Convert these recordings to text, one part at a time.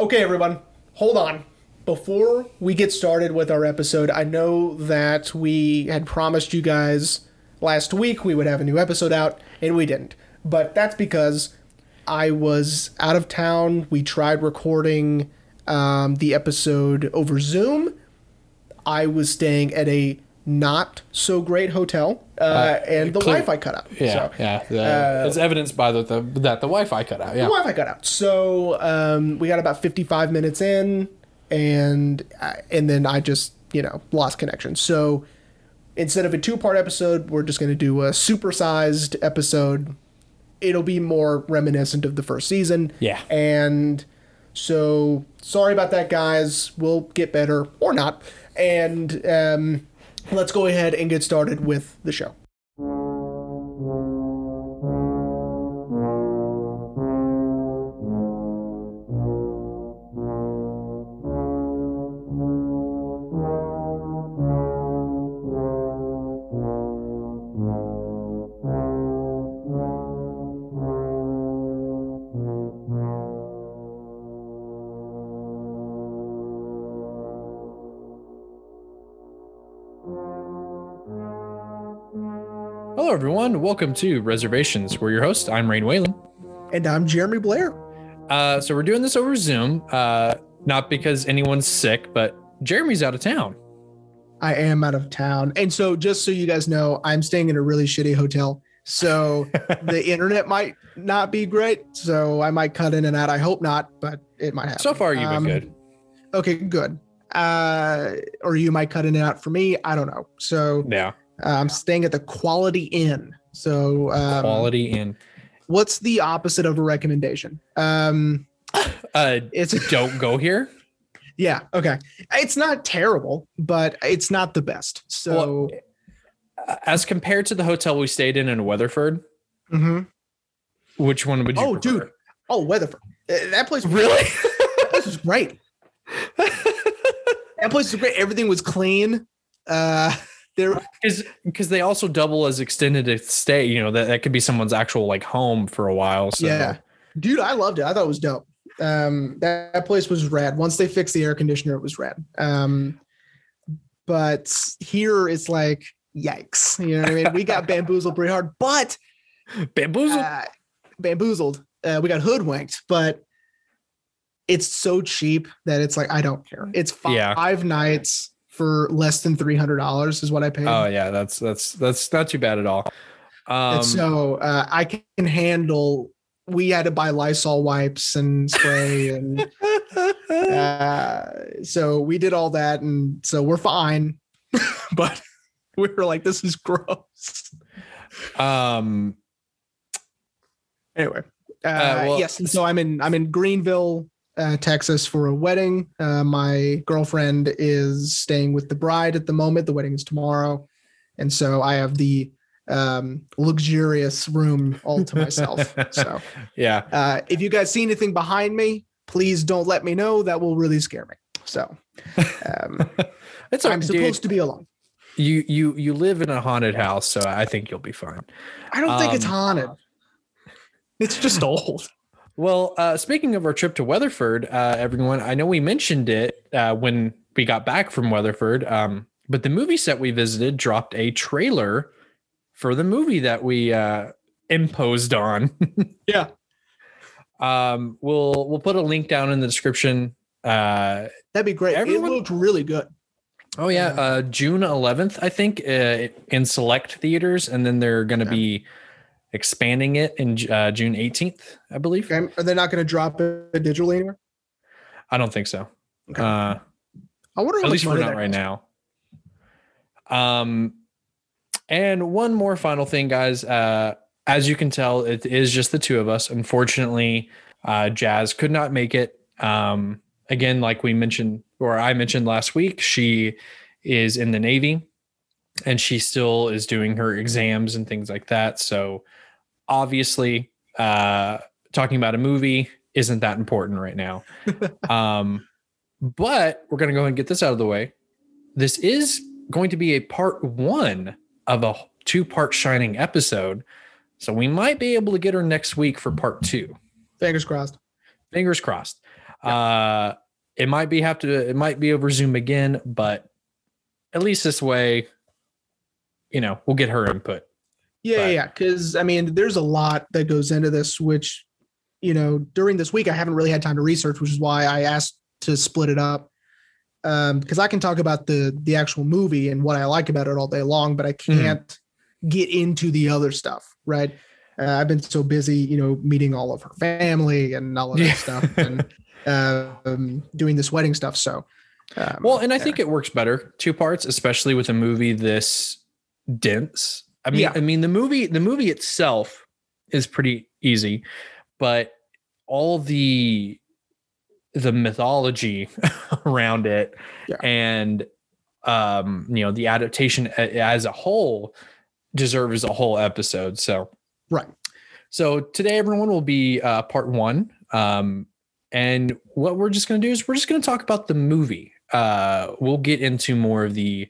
Okay, everyone, hold on. Before we get started with our episode, I know that we had promised you guys last week we would have a new episode out, and we didn't. But that's because I was out of town. We tried recording um, the episode over Zoom. I was staying at a not so great hotel, uh, and the clear- Wi-Fi cut out. Yeah, So, yeah. The, it's evidenced by the, the that the Wi-Fi cut out. Yeah. the Wi-Fi cut out. So um, we got about 55 minutes in, and uh, and then I just you know lost connection. So instead of a two-part episode, we're just going to do a supersized episode. It'll be more reminiscent of the first season. Yeah. And so sorry about that, guys. We'll get better or not. And um, let's go ahead and get started with the show. Welcome to Reservations. We're your host. I'm Rain Whalen. And I'm Jeremy Blair. Uh, so we're doing this over Zoom, uh, not because anyone's sick, but Jeremy's out of town. I am out of town. And so just so you guys know, I'm staying in a really shitty hotel. So the internet might not be great. So I might cut in and out. I hope not, but it might happen. So far, you've been Um, good. Okay, good. Uh, or you might cut in and out for me. I don't know. So Yeah. uh, I'm staying at the Quality Inn. So um, Quality and what's the opposite of a recommendation? Um, Uh, it's a don't go here. yeah, okay. It's not terrible, but it's not the best. So Uh, As compared to the hotel we stayed in in Weatherford, mhm. which one would you? Oh, prefer? dude. oh, Weatherford. Uh, That place Really? that place was great. That place was great. Everything was clean. Uh, there, because they also double as extended stay. You know that that could be someone's actual like home for a while. So. yeah, dude, I loved it. I thought it was dope. Um, that, that place was rad. Once they fixed the air conditioner, it was rad. Um, but here it's like, yikes. You know what I mean? We got bamboozled pretty hard, but Bamboozled. uh, bamboozled. Uh, we got hoodwinked, but it's so cheap that it's like I don't care. It's five, Yeah. five nights for less than three hundred dollars is what I paid. oh yeah, that's that's that's not too bad at all. Um, so uh, I can handle. We had to buy Lysol wipes and spray, and uh, so we did all that, and so we're fine. but we were like, "This is gross." um, Anyway, uh, well- yes. And so I'm in I'm in Greenville, uh, Texas for a wedding. Uh, my girlfriend is staying with the bride at the moment. The wedding is tomorrow, and so I have the um, luxurious room all to myself. so yeah, uh, if you guys see anything behind me, please don't let me know. That will really scare me. So um, it's I'm supposed to be alone. You you you live in a haunted house, so I think you'll be fine. I don't think it's Um, haunted. It's just old. Well, uh, speaking of our trip to Weatherford, uh, everyone, I know we mentioned it uh, when we got back from Weatherford, um, but the movie set we visited dropped a trailer for the movie that we uh, imposed on. Yeah. um, we'll we'll put a link down in the description. Uh, That'd be great. everyone- it looked really good. oh yeah, uh, June 11th, I think, uh, in select theaters, and then they're going to Okay. be expanding it in uh, June 18th, I believe. Okay. Are they not going to drop it digitally anywhere? I don't think so. Okay. Uh, I wonder. at least money not right now. Um, and one more final thing, guys. Uh, as you can tell, it is just the two of us. Unfortunately, uh, Jazz could not make it. Um, again, like we mentioned, or I mentioned last week, she is in the Navy and she still is doing her exams and things like that. So obviously, uh, talking about a movie isn't that important right now. um, but we're going to go ahead and get this out of the way. This is going to be a part one of a two part Shining episode. So we might be able to get her next week for part two. Fingers crossed. Fingers crossed. Uh, it might be have to. It might be over Zoom again, but at least this way, you know, we'll get her input. Yeah, But- yeah. Because I mean, there's a lot that goes into this, which you know, during this week I haven't really had time to research, which is why I asked to split it up. Um, because I can talk about the the actual movie and what I like about it all day long, but I can't get into the other stuff, right? Uh, I've been so busy, you know, meeting all of her family and all of that Yeah. stuff, and uh, um, doing this wedding stuff. So, um, Well, and I yeah. think it works better two parts, especially with a movie this dense. I mean, Yeah. I mean the movie the movie itself is pretty easy, but all the the mythology around it Yeah. and um you know the adaptation as a whole deserves a whole episode. So right, so today, everyone will be uh, part one. Um, and what we're just going to do is we're just going to talk about the movie. Uh, we'll get into more of the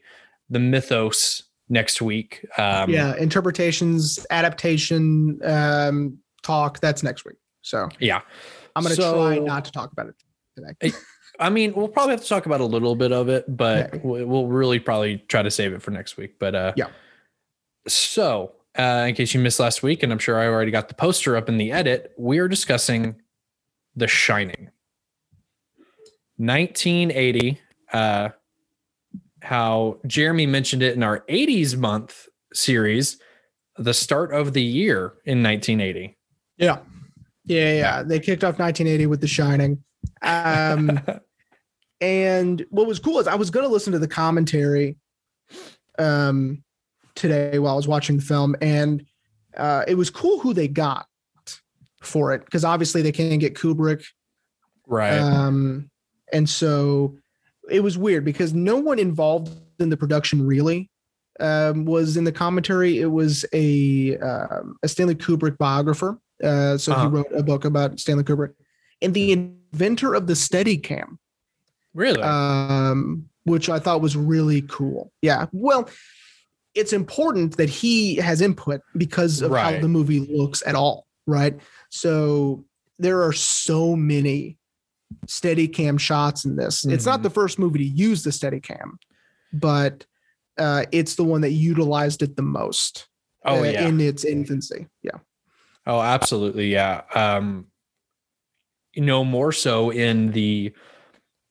the mythos next week. Um, yeah, interpretations, adaptation, um, talk. That's next week. So yeah. I'm going to So- try not to talk about it today. I mean, we'll probably have to talk about a little bit of it, but Okay. we- we'll really probably try to save it for next week. But uh, Yeah. So, uh, in case you missed last week, and I'm sure I already got the poster up in the edit, we are discussing The Shining. 1980. Uh, how Jeremy mentioned it in our 80s month series, the start of the year in 1980. Yeah. Yeah, yeah. They kicked off 1980 with The Shining. Um, and what was cool is I was going to listen to the commentary um, today while I was watching the film, and uh, it was cool who they got for it because obviously they can't get Kubrick. right. Um, and so it was weird because no one involved in the production really um, was in the commentary. It was a um, a Stanley Kubrick biographer. Uh, so Uh-huh. he wrote a book about Stanley Kubrick and the inventor of the Steadicam, really? um, which I thought was really cool. Yeah. Well, it's important that he has input because of how the movie looks at all, right? So there are so many Steadicam shots in this. It's not Mhm. the first movie to use the Steadicam, but uh, it's the one that utilized it the most oh, uh, yeah. in its infancy. Yeah. Oh, absolutely, yeah. Um, you know, more so in the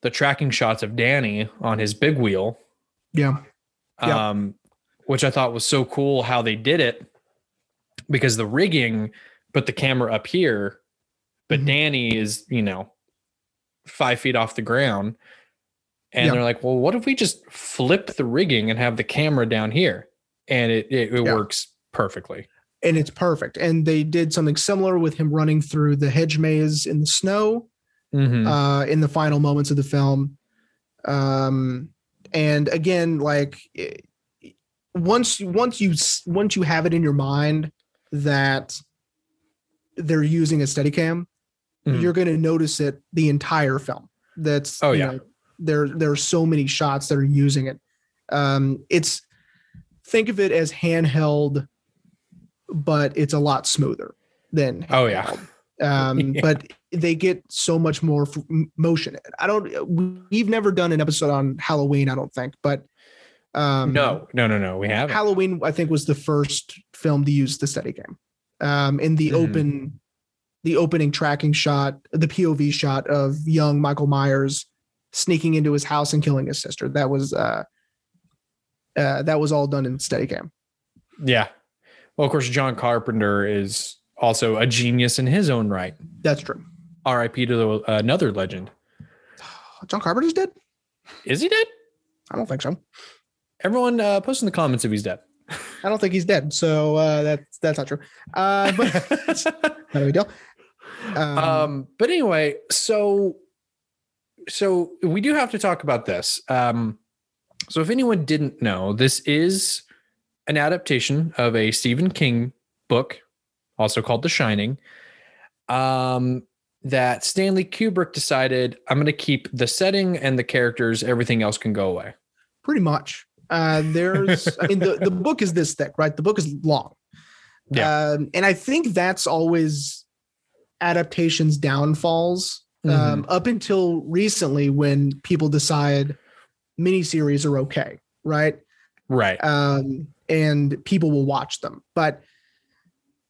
the tracking shots of Danny on his big wheel, Yeah. Yeah. um, which I thought was so cool how they did it because the rigging put the camera up here, but Mhm. Danny is you know five feet off the ground, and Yeah. they're like, well, what if we just flip the rigging and have the camera down here, and it it, it Yeah. works perfectly. And it's perfect. And they did something similar with him running through the hedge maze in the snow. Mhm. uh, in the final moments of the film. Um, and again, like once once you once you have it in your mind that they're using a Steadicam, Mhm. you're going to notice it the entire film. That's Oh, you yeah. know, there there are so many shots that are using it. Um, it's think of it as handheld, but it's a lot smoother than Oh, yeah. Um, Yeah. but they get so much more f- motion. I don't. We've never done an episode on Halloween. I don't think, but um, no, no, no, no. We haven't. Halloween. I think was the first film to use the Steadicam. Um, in the Mhm. open, the opening tracking shot, the POV shot of young Michael Myers sneaking into his house and killing his sister. That was uh, uh, that was all done in Steadicam. Yeah. Well, of course, John Carpenter is also a genius in his own right. That's true. R.I.P. to the, another legend. John Carpenter's dead. Is he dead? I don't think so. Everyone, uh, post in the comments if he's dead. I don't think he's dead. So uh, that's that's not true. Uh, but not a big deal. Um, um, but anyway, so so we do have to talk about this. Um, so if anyone didn't know, this is an adaptation of a Stephen King book, also called The Shining. Um, that Stanley Kubrick decided I'm going to keep the setting and the characters. Everything else can go away. pretty much. Uh, there's, I mean, the, the book is this thick, right? The book is long. Yeah. Um, and I think that's always adaptations' downfalls um, up until recently when people decide miniseries are okay, right? Right. Um, and people will watch them. But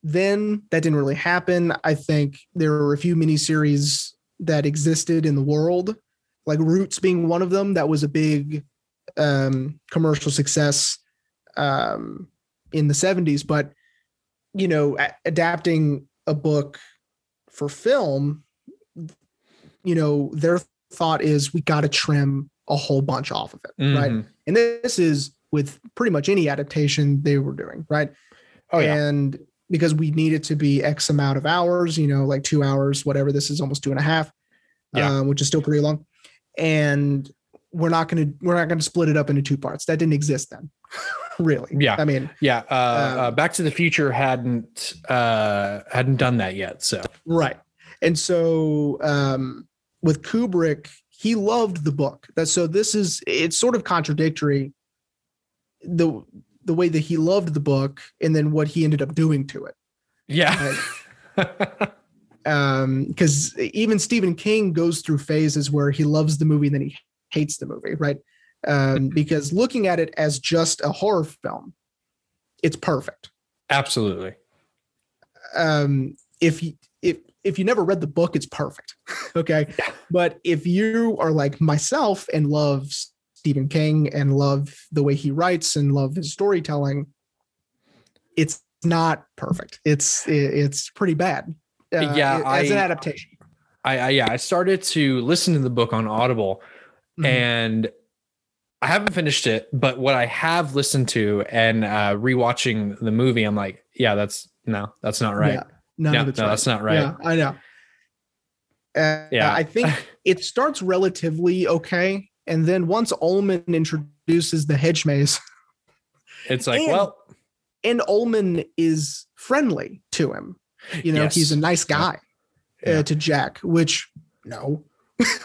then that didn't really happen. I think there were a few miniseries that existed in the world, like Roots being one of them, that was a big um, commercial success um, in the 70s. But, you know, a- adapting a book for film, you know, their thought is we got to trim a whole bunch off of it, right? Mhm. And this is with pretty much any adaptation they were doing, right? Oh yeah. And because we need it to be X amount of hours, you know, like two hours, whatever. This is almost two and a half, Yeah. um, which is still pretty long. And we're not going to we're not going to split it up into two parts. That didn't exist then, really. Yeah. I mean, yeah. Uh, uh, um, Back to the Future hadn't uh, hadn't done that yet. So right. And so um, with Kubrick, he loved the book. That so this is it's sort of contradictory the the way that he loved the book and then what he ended up doing to it. yeah. um because even stephen king goes through phases where he loves the movie and then he hates the movie right um because looking at it as just a horror film it's perfect Absolutely. um if you if if you never read the book it's perfect okay Yeah. but if you are like myself and love stephen king and love the way he writes and love his storytelling it's not perfect it's it's pretty bad uh, Yeah, as an adaptation I, I yeah. I started to listen to the book on Audible, Mhm. and I haven't finished it. But what I have listened to and uh, rewatching the movie, I'm like, yeah, that's no, that's not right. Yeah, none no, no, right. that's not right. Yeah, I know. Uh, Yeah. I think it starts relatively okay, and then once Ullman introduces the hedge maze, It's like, And- well, and Ullman is friendly to him. You know, Yes. he's a nice guy Yeah. uh, to Jack. Which no,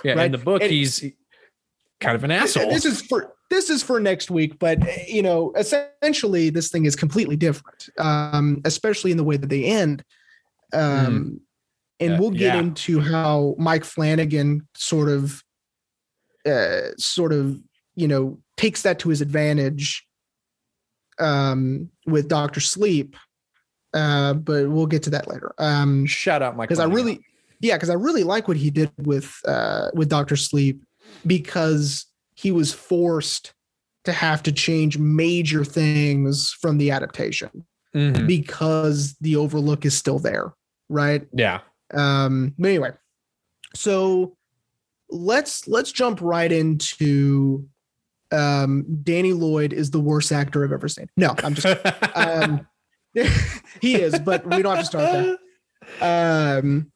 yeah. right? In the book, And- he's kind of an asshole. This is for this is for next week, but you know, essentially, this thing is completely different, um, especially in the way that they end. Um, and Uh, we'll get yeah. into how Mike Flanagan sort of, uh, sort of, you know, takes that to his advantage, um, with Doctor Sleep. Uh, but we'll get to that later. Um, Shout out Mike. because I really, yeah, because I really like what he did with uh, with Doctor Sleep because he was forced to have to change major things from the adaptation Mhm. because the Overlook is still there, right? Yeah. Um, but anyway, so let's let's jump right into um, Danny Lloyd is the worst actor I've ever seen. No, I'm just um, he is, but we don't have to start there. Um,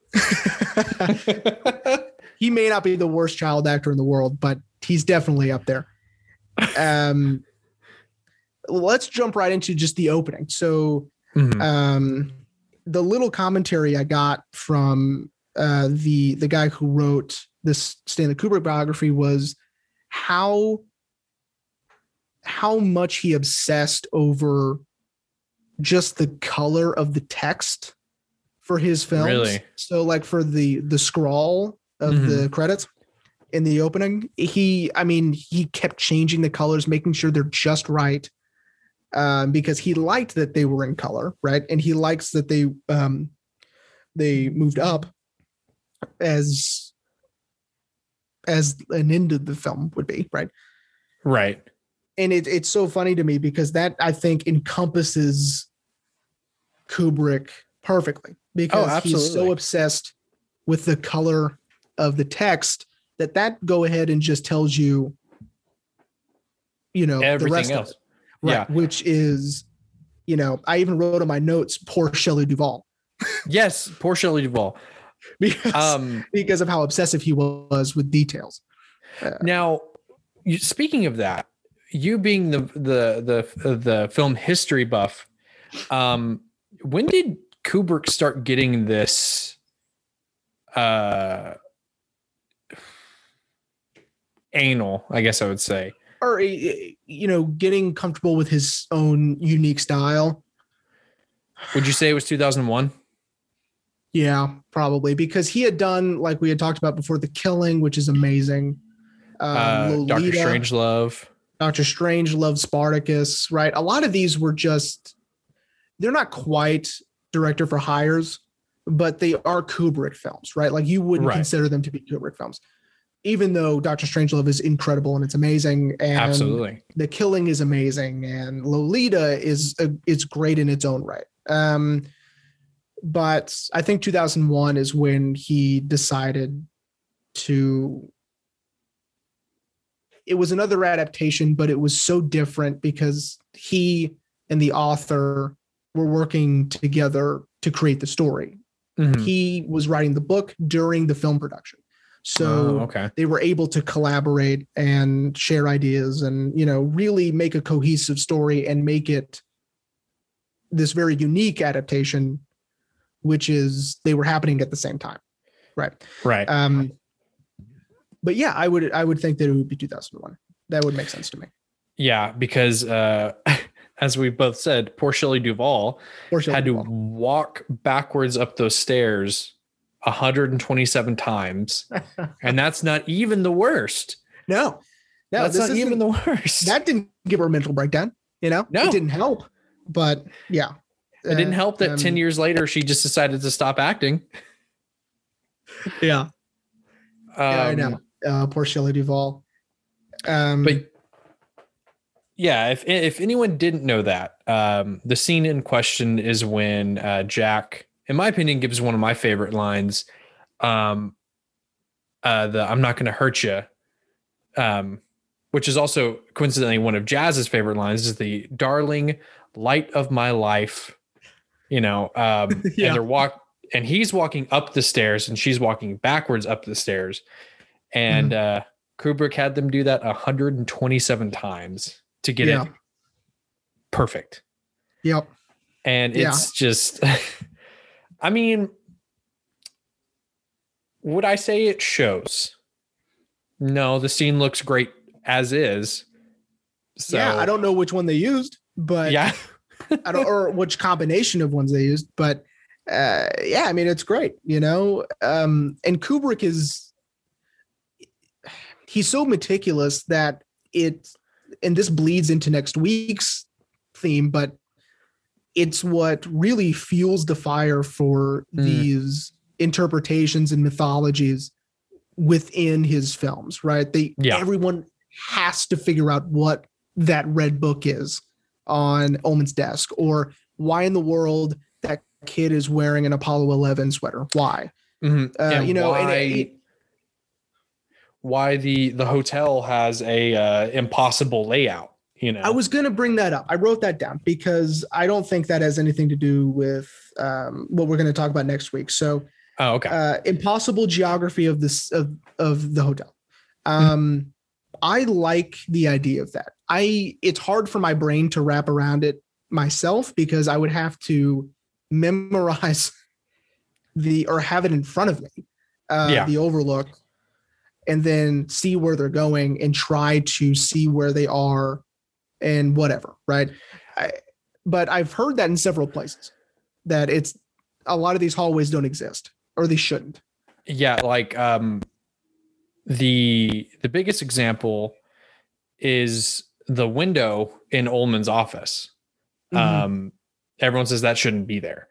he may not be the worst child actor in the world, but he's definitely up there. Um, let's jump right into just the opening. So, Mhm. um, the little commentary I got from uh, the the guy who wrote this Stanley Kubrick biography was how how much he obsessed over just the color of the text for his films. Really? So like for the the scrawl of Mhm. the credits in the opening, he I mean he kept changing the colors, making sure they're just right. Um, because he liked that they were in color, right? And he likes that they um they moved up as as an end of the film would be, right? right. and it, it's so funny to me because that I think encompasses Kubrick perfectly because he's so obsessed with the color of the text that that go ahead and just tells you, you know, the Everything rest else. of it, right? Yeah. Which is, you know, I even wrote in my notes, poor Shelley Duvall Yes. Poor Shelley Duvall. because Um, because of how obsessive he was with details. Now, you, speaking of that, you being the the the the film history buff, um, when did Kubrick start getting this? Uh, anal, I guess I would say. Or eh, you know, getting comfortable with his own unique style. Would you say it was two thousand one? Yeah, probably because he had done like we had talked about before, The Killing, which is amazing. Um, Uh, Doctor Strangelove. Doctor Strange, Love Spartacus, right? A lot of these were just they're not quite director for hires, but they are Kubrick films, right? Like you wouldn't Right. consider them to be Kubrick films. Even though Doctor Strangelove is incredible and it's amazing, and Absolutely. The Killing is amazing, and Lolita is uh, is great in its own right. Um, but I think 2001 is when he decided to. It was another adaptation, but it was so different because he and the author were working together to create the story. Mhm. He was writing the book during the film production, so Oh, okay. they were able to collaborate and share ideas and you know really make a cohesive story and make it this very unique adaptation which is they were happening at the same time. Right. Right. um but yeah i would i would think that it would be 2001 that would make sense to me. Yeah, because uh, as we both said, poor Shelley Duvall or Shelley had to walk backwards up those stairs 127 times, and that's not even the worst. no no that's not even the worst. that didn't give her a mental breakdown you know No. it didn't help but yeah it didn't Uh, help that um, 10 years later she just decided to stop acting. yeah Um, Yeah, I know. Uh, poor Shelley Duvall. Um, But yeah, if if anyone didn't know that, um, the scene in question is when uh, Jack, in my opinion, gives one of my favorite lines. Um, uh, the "I'm not going to hurt you," um, which is also coincidentally one of Jazz's favorite lines, is the "Darling, light of my life." You know, um, Yeah. and they're walk, and he's walking up the stairs, and she's walking backwards up the stairs, and uh, Kubrick had them do that 127 times to get Yeah. it perfect. yep. And Yeah. it's just, I mean, would I say it shows? No, the scene looks great as is. So, yeah, I don't know which one they used, but Yeah. I don't, or which combination of ones they used, but uh, yeah, I mean, it's great, you know. Um, and Kubrick is he's so meticulous that it, and this bleeds into next week's theme, but it's what really fuels the fire for Mm. these interpretations and mythologies within his films, right? They Yeah. everyone has to figure out what that red book is on Ullman's desk, or why in the world that kid is wearing an Apollo 11 sweater. Why? Mhm. Uh, you know, why, it- why the the hotel has a uh, impossible layout. You know, I was going to bring that up. I wrote that down because I don't think that has anything to do with um, what we're going to talk about next week. So, oh okay, uh, impossible geography of this of of the hotel. Um, I like the idea of that. I it's hard for my brain to wrap around it myself because I would have to memorize the or have it in front of me, uh, Yeah. the overlook, and then see where they're going and try to see where they are and whatever. Right. I, but I've heard that in several places that it's a lot of these hallways don't exist or they shouldn't. yeah like um the the biggest example is the window in Ullman's office. Mhm. Um everyone says that shouldn't be there.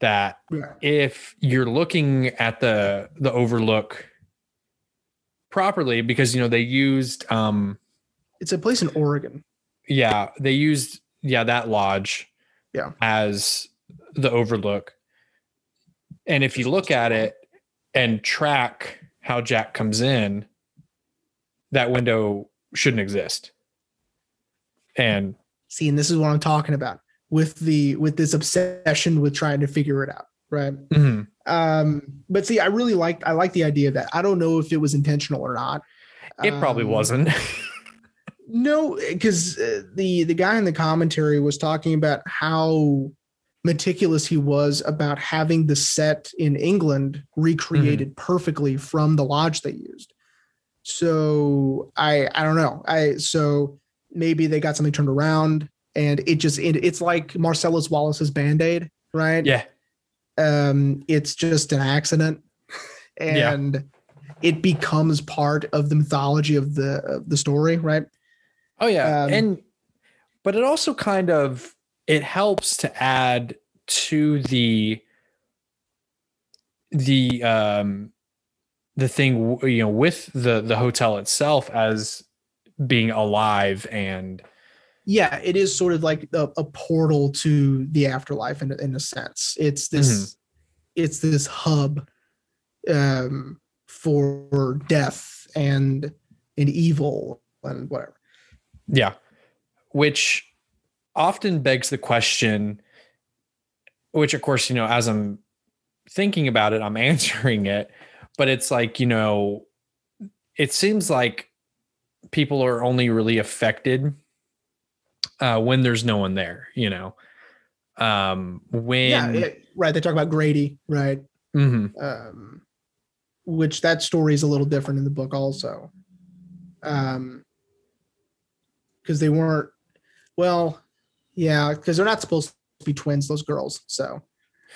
That Yeah. if you're looking at the the overlook properly because you know they used um It's a place in Oregon. Yeah they used yeah that lodge Yeah. as the overlook and if you look at it and track how jack comes in that window shouldn't exist and See, and this is what I'm talking about with the with this obsession with trying to figure it out, right? mhm, Um, but see, I really like I like the idea of that. I don't know if it was intentional or not. it probably Um, wasn't No, because uh, the the guy in the commentary was talking about how meticulous he was about having the set in England recreated perfectly from the lodge they used. So I I don't know. I so maybe they got something turned around and it just it, it's like Marcellus Wallace's Band-Aid, right? yeah um, it's just an accident, and yeah. it becomes part of the mythology of the of the story, right? Oh yeah, um, and but it also kind of it helps to add to the the um the thing you know with the the hotel itself as being alive and yeah it is sort of like a, a portal to the afterlife in, in a sense. It's this mm-hmm. it's this hub um for death and and evil and whatever yeah. Which often begs the question which of course you know as i'm thinking about it i'm answering it but it's like you know it seems like people are only really affected uh, when there's no one there you know? Um when yeah, it, right they talk about grady right? Mm-hmm. um which that story is a little different in the book also. Um because they weren't well yeah because they're not supposed to be twins those girls so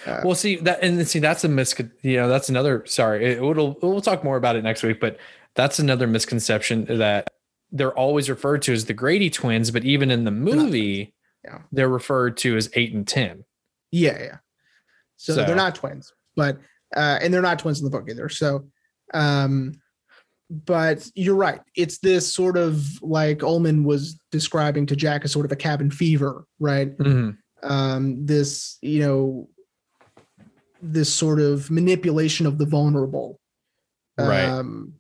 uh, well, see that, and see that's a mis. You know, that's another. Sorry, it, will we'll talk more about it next week, but that's another misconception that they're always referred to as the Grady twins, but even in the movie, they're yeah, they're referred to as eight and ten. Yeah, yeah. So, so. they're not twins, but uh, and they're not twins in the book either. So, um, but you're right. It's this sort of like Ullman was describing to Jack as sort of a cabin fever, right? Mm-hmm. Um, this, you know, this sort of manipulation of the vulnerable. Right. Um,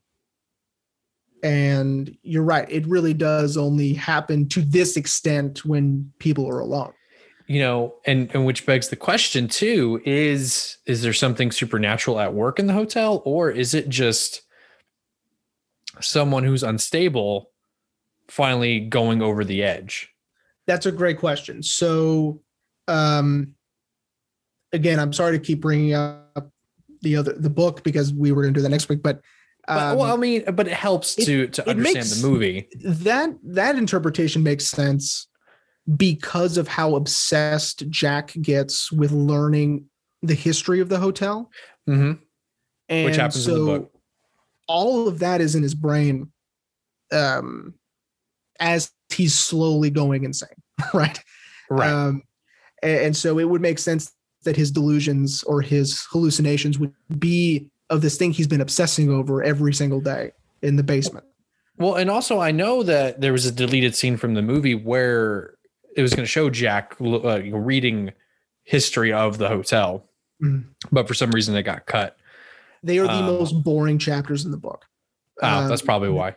and you're right. It really does only happen to this extent when people are alone. You know, and and which begs the question too: is is there something supernatural at work in the hotel, or is it just someone who's unstable finally going over the edge? That's a great question. So, um, again, I'm sorry to keep bringing up the other the book because we were going to do that next week, but, um, but well, I mean, but it helps to it, to understand makes, the movie. That that interpretation makes sense because of how obsessed Jack gets with learning the history of the hotel. Mm-hmm. And Which happens so in the book. All of that is in his brain um, as he's slowly going insane, right? Right. Um, and, and so it would make sense that his delusions or his hallucinations would be of this thing he's been obsessing over every single day in the basement. Well, and also I know that there was a deleted scene from the movie where it was going to show Jack uh, reading history of the hotel, mm-hmm. but for some reason it got cut. They are the um, most boring chapters in the book. Oh, um, that's probably why.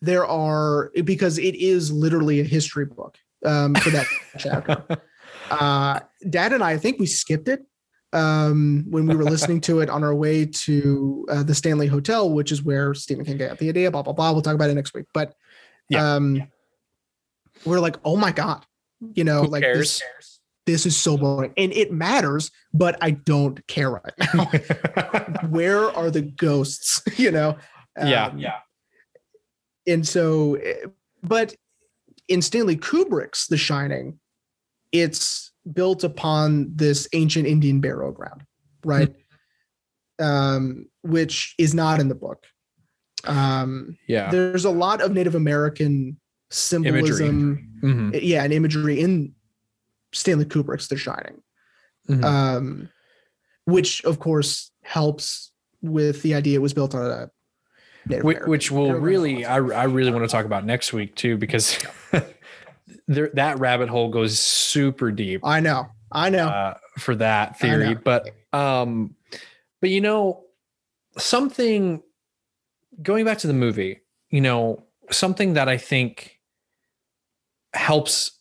There are because it is literally a history book um, for that chapter. Uh, Dad and I, I think we skipped it um, when we were listening to it on our way to uh, the Stanley Hotel, which is where Stephen King got the idea. Blah blah blah. We'll talk about it next week. But yeah. um, we're like, oh my god, you know, Who like cares? this. This is so boring, and it matters, but I don't care right now. where are the ghosts? You know? Um, yeah, yeah. And so, eh, but in Stanley Kubrick's The Shining, it's built upon this ancient Indian burial ground, right? Mm-hmm. Um, which is not in the book. Um, yeah, there's a lot of Native American symbolism, mm-hmm. yeah, and imagery in Stanley Kubrick's The Shining, mm-hmm. um, which of course helps with the idea it was built on a which, which will really I, I really want to talk about next week too because there, that rabbit hole goes super deep. I know. I know. Uh, for that theory, but um but you know something going back to the movie, you know, something that I think helps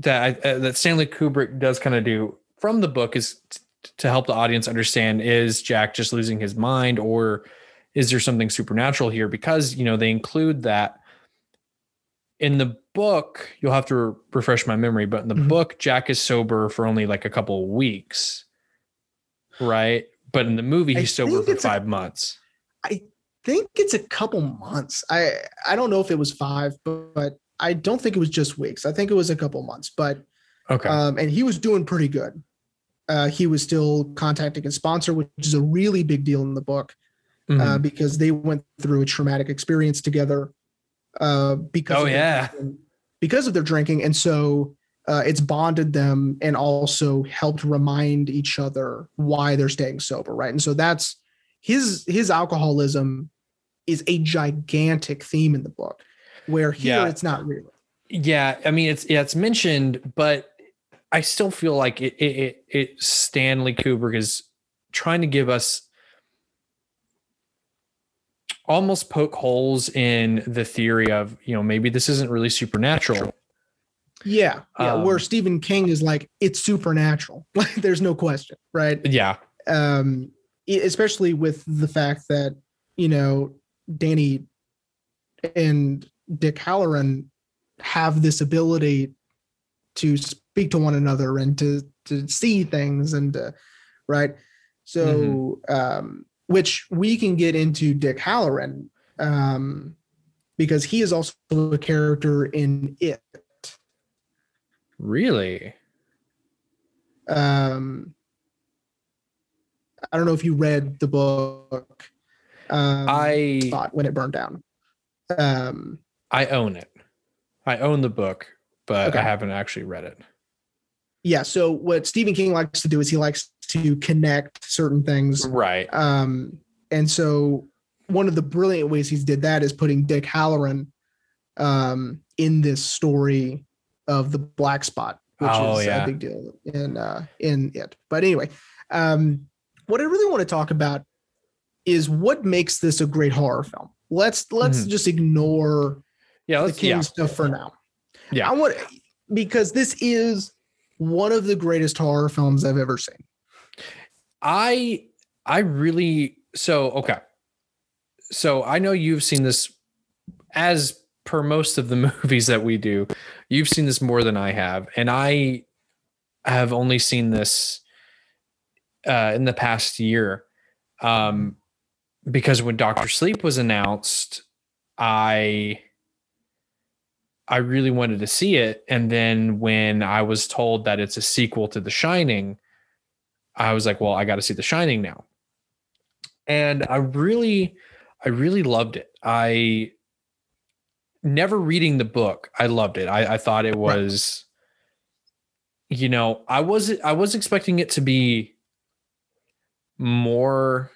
that uh, that Stanley Kubrick does kind of do from the book is t- to help the audience understand is Jack just losing his mind or is there something supernatural here because you know they include that in the book, you'll have to re- refresh my memory, but in the mm-hmm. book, Jack is sober for only like a couple of weeks, right? But in the movie, he's I sober for five a, months. I think it's a couple months. I I don't know if it was five, but, but I don't think it was just weeks. I think it was a couple months. But okay, um, and he was doing pretty good. uh, he was still contacting his sponsor, which is a really big deal in the book uh, Mhm. because they went through a traumatic experience together. Uh, because Oh, of their yeah. drinking- because of their drinking, and so uh, it's bonded them and also helped remind each other why they're staying sober, right? And so that's his his alcoholism is a gigantic theme in the book, where here Yeah. it's not really. Yeah, I mean it's yeah, it's mentioned, but I still feel like it it, it, it Stanley Kubrick is trying to give us almost poke holes in the theory of you know maybe this isn't really supernatural. Yeah, yeah. Um, where Stephen King is like it's supernatural, like there's no question, right? Yeah, um especially with the fact that you know danny and dick hallorann have this ability to speak to one another and to to see things and uh, right? So um which we can get into dick hallorann um because he is also a character in it. Really. um i don't know if you read the book um I thought when it burned down. Um I own it. I own the book, but Okay. I haven't actually read it. yeah so what stephen king likes to do is he likes to connect certain things Right. um and so one of the brilliant ways he's did that is putting dick hallorann um in this story of the black spot which Oh, is yeah. a big deal in uh in it but anyway um what i really want to talk about is what makes this a great horror film let's let's Mhm. just ignore Yeah, the let's king yeah. stuff for now Yeah. i want because this is one of the greatest horror films i've ever seen I I really so okay. So I know you've seen this as per most of the movies that we do. You've seen this more than I have and I have only seen this uh in the past year. Um because when Doctor Sleep was announced, I I really wanted to see it and then when I was told that it's a sequel to The Shining, I was like, well, I got to see The Shining now. And I really, I really loved it. I never reading the book, I loved it. I, I thought it was, you know, I was I was expecting it to be more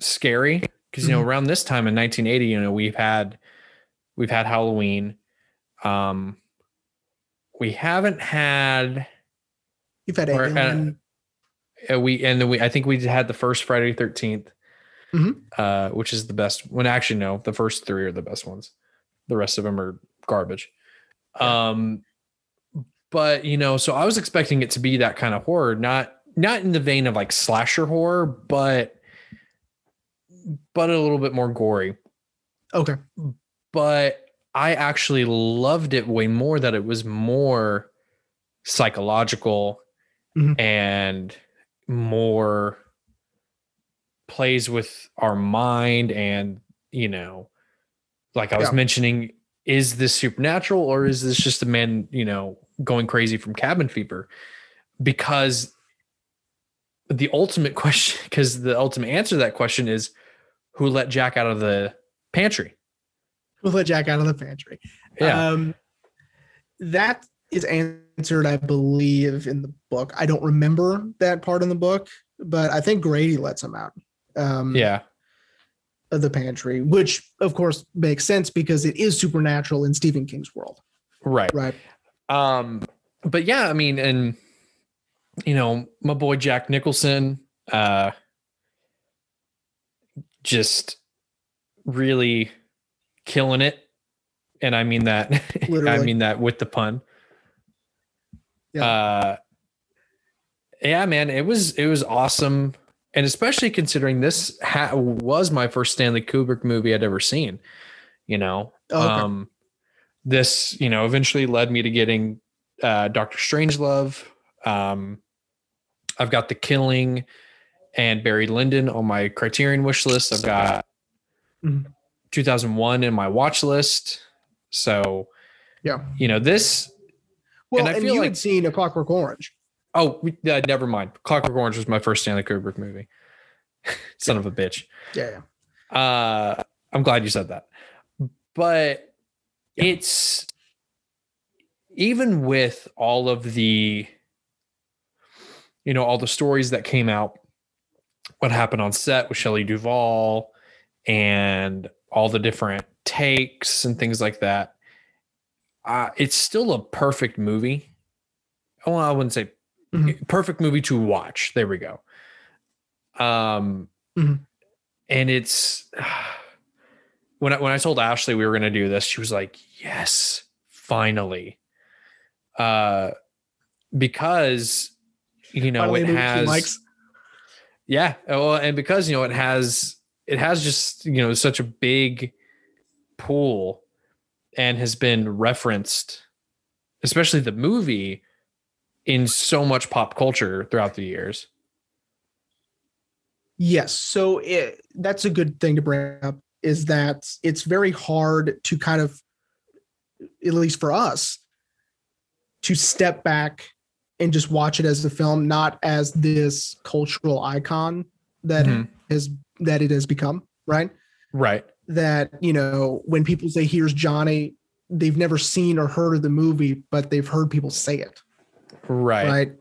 scary because you know Mhm. around this time in 1980, you know, we've had we've had Halloween. Um, we haven't had you've had uh, Alien, uh, we and then we I think we had the first Friday Thirteenth, Mhm. uh, which is the best. When actually no, the first three are the best ones. The rest of them are garbage. Um, but you know, so I was expecting it to be that kind of horror, not not in the vein of like slasher horror, but but a little bit more gory. okay But I actually loved it way more that it was more psychological Mhm. and more plays with our mind and you know like i was Yeah. mentioning is this supernatural or is this just a man you know going crazy from cabin fever because the ultimate question because the ultimate answer to that question is who let jack out of the pantry we'll let jack out of the pantry yeah Um, that is answered, I believe, in the book. I don't remember that part in the book, but I think Grady lets him out. Um, yeah of the pantry, which of course makes sense because it is supernatural in Stephen King's world, right right? Um, but yeah, I mean, and you know, my boy Jack Nicholson, uh, just really killing it, and I mean that. I mean that with the pun. Yeah. Uh, yeah, man, it was it was awesome, and especially considering this ha- was my first Stanley Kubrick movie I'd ever seen. You know, Oh, okay. um, this you know eventually led me to getting uh, Doctor Strangelove. Um, I've got The Killing and Barry Lyndon on my Criterion wish list. I've got Mhm. 2001 in my watch list. So, Yeah. you know this. Well, and and, I feel you like- had seen A Clockwork Orange. Oh, uh, never mind. Clockwork Orange was my first Stanley Kubrick movie. Son of a bitch. Yeah, yeah. Uh, I'm glad you said that. But Yeah. it's even with all of the, you know, all the stories that came out, what happened on set with Shelley Duvall and all the different takes and things like that. Uh, it's still a perfect movie. Well, I wouldn't say Mhm. perfect movie to watch. There we go. Um, Mhm. and it's when I, when I told Ashley we were going to do this, she was like, "Yes, finally," uh, because you know Finally, it has likes. yeah, well, and because you know it has it has just you know such a big pool and has been referenced, especially the movie, in so much pop culture throughout the years. Yes. So it, that's a good thing to bring up is that it's very hard to kind of, at least for us, to step back and just watch it as a film, not as this cultural icon that Mhm. has that it has become, right? Right. That, you know, when people say here's Johnny, they've never seen or heard of the movie, but they've heard people say it Right. right?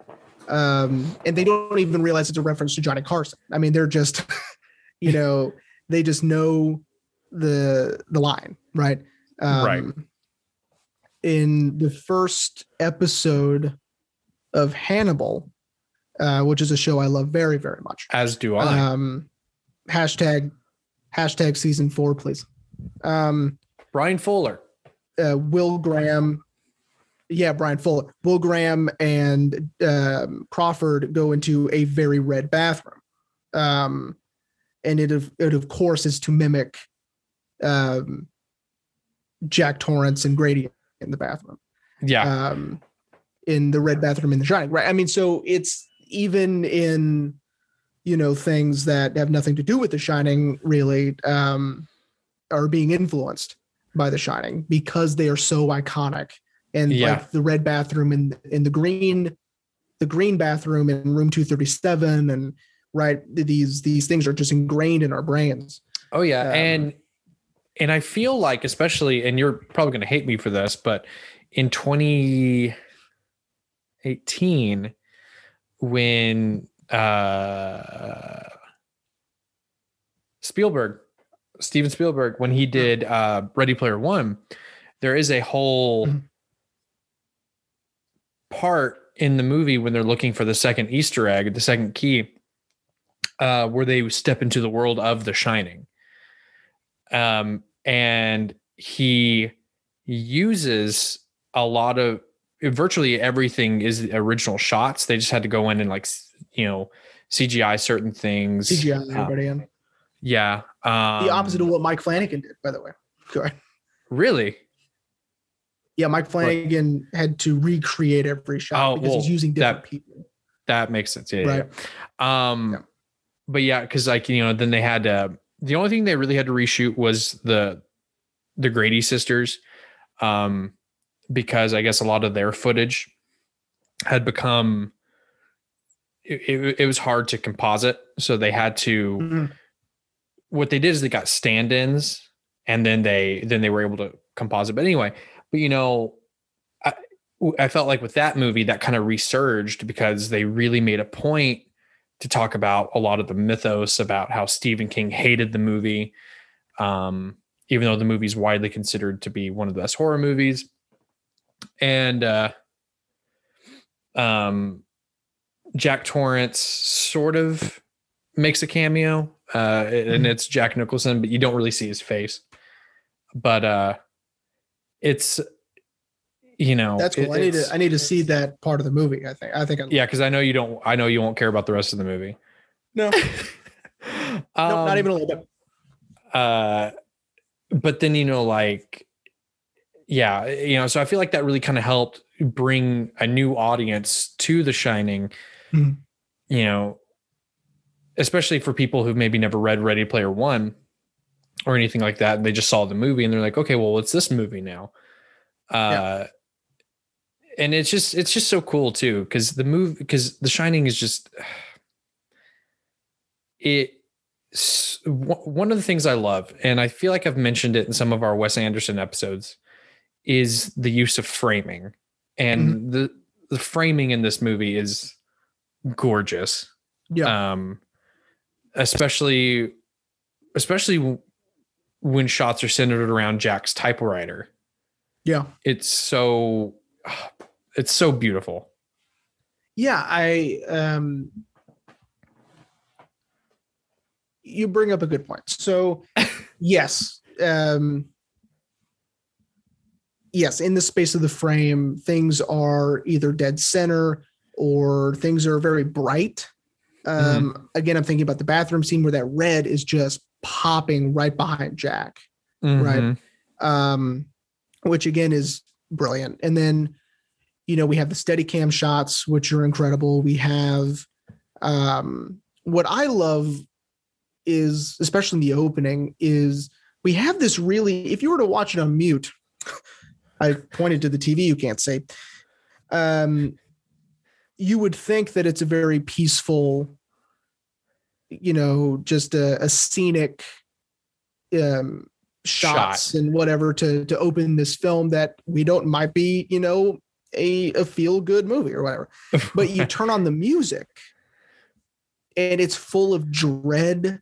Um, and they don't even realize it's a reference to Johnny Carson. I mean, they're just, you know, they just know the the line, right? Um, Right. In the first episode of Hannibal, uh, which is a show I love very very much. As do I. Um, hashtag hashtag season four, please. Um, Bryan Fuller. uh, Will Graham, yeah, Bryan Fuller, Will Graham and um, Crawford go into a very red bathroom, um, and it of it of course is to mimic um, Jack Torrance and Grady in the bathroom, Yeah. um, in the red bathroom in The Shining, right? I mean, so it's even in you know things that have nothing to do with The Shining really um, are being influenced by The Shining because they are so iconic. And Yeah. like the red bathroom and in the green, the green bathroom in room 237 and right these these things are just ingrained in our brains. Oh yeah, Um, and and I feel like especially and you're probably going to hate me for this, but in 2018 when uh Spielberg Steven Spielberg when he did uh Ready Player 1, there is a whole Mhm. part in the movie when they're looking for the second Easter egg, the second key uh, where they step into the world of The Shining. Um, and he uses a lot of virtually everything is original shots. They just had to go in and like you know CGI certain things. CGI Uh, everybody in. yeah. Um, The opposite of what Mike Flanagan did, by the way. Go ahead. really. Yeah, Mike Flanagan had to recreate every shot Oh, because he's using different that- people. That makes sense. Yeah. yeah, Right. yeah. Um, Yeah. but yeah, because like you know, then they had to. The only thing they really had to reshoot was the the Grady sisters, um, because I guess a lot of their footage had become. It, it, was hard to composite, so they had to. Mhm. What they did is they got stand-ins, and then they then they were able to composite. But anyway, but you know, I I felt like with that movie that kind of resurged because they really made a point to talk about a lot of the mythos about how Stephen King hated the movie, um, even though the movie's widely considered to be one of the best horror movies. And uh, um, Jack Torrance sort of makes a cameo, uh, and Mhm. it's Jack Nicholson, but you don't really see his face. But uh, it's you know That's cool. it- I need to I need to see that part of the movie. I think. I think. I, yeah, because I know you don't. I know you won't care about the rest of the movie. No. um, no, not even a little bit. Uh, but then you know, like, yeah, you know. So I feel like that really kind of helped bring a new audience to The Shining. Mhm. You know, especially for people who've maybe never read Ready Player One or anything like that, and they just saw the movie and they're like, okay, well, what's this movie now? Uh, and it's just it's just so cool too because the move because the shining is just it one of the things i love and i feel like i've mentioned it in some of our wes anderson episodes is the use of framing and the the framing in this movie is gorgeous Yeah. um especially especially when shots are centered around jack's typewriter yeah. it's so it's so beautiful Yeah, I um you bring up a good point. So yes, um yes, in the space of the frame, things are either dead center or things are very bright. Um again, I'm thinking about the bathroom scene where that red is just popping right behind Jack. Right. Mhm. um, which again is brilliant. And then, you know, we have the Steadicam shots, which are incredible. We have um, what I love is, especially in the opening, is we have this really, if you were to watch it on mute, I pointed to the TV, you can't say, um, you would think that it's a very peaceful, you know, just a, a scenic um, shots and whatever to to open this film that we don't might be you know a, a feel good movie or whatever. But you turn on the music and it's full of dread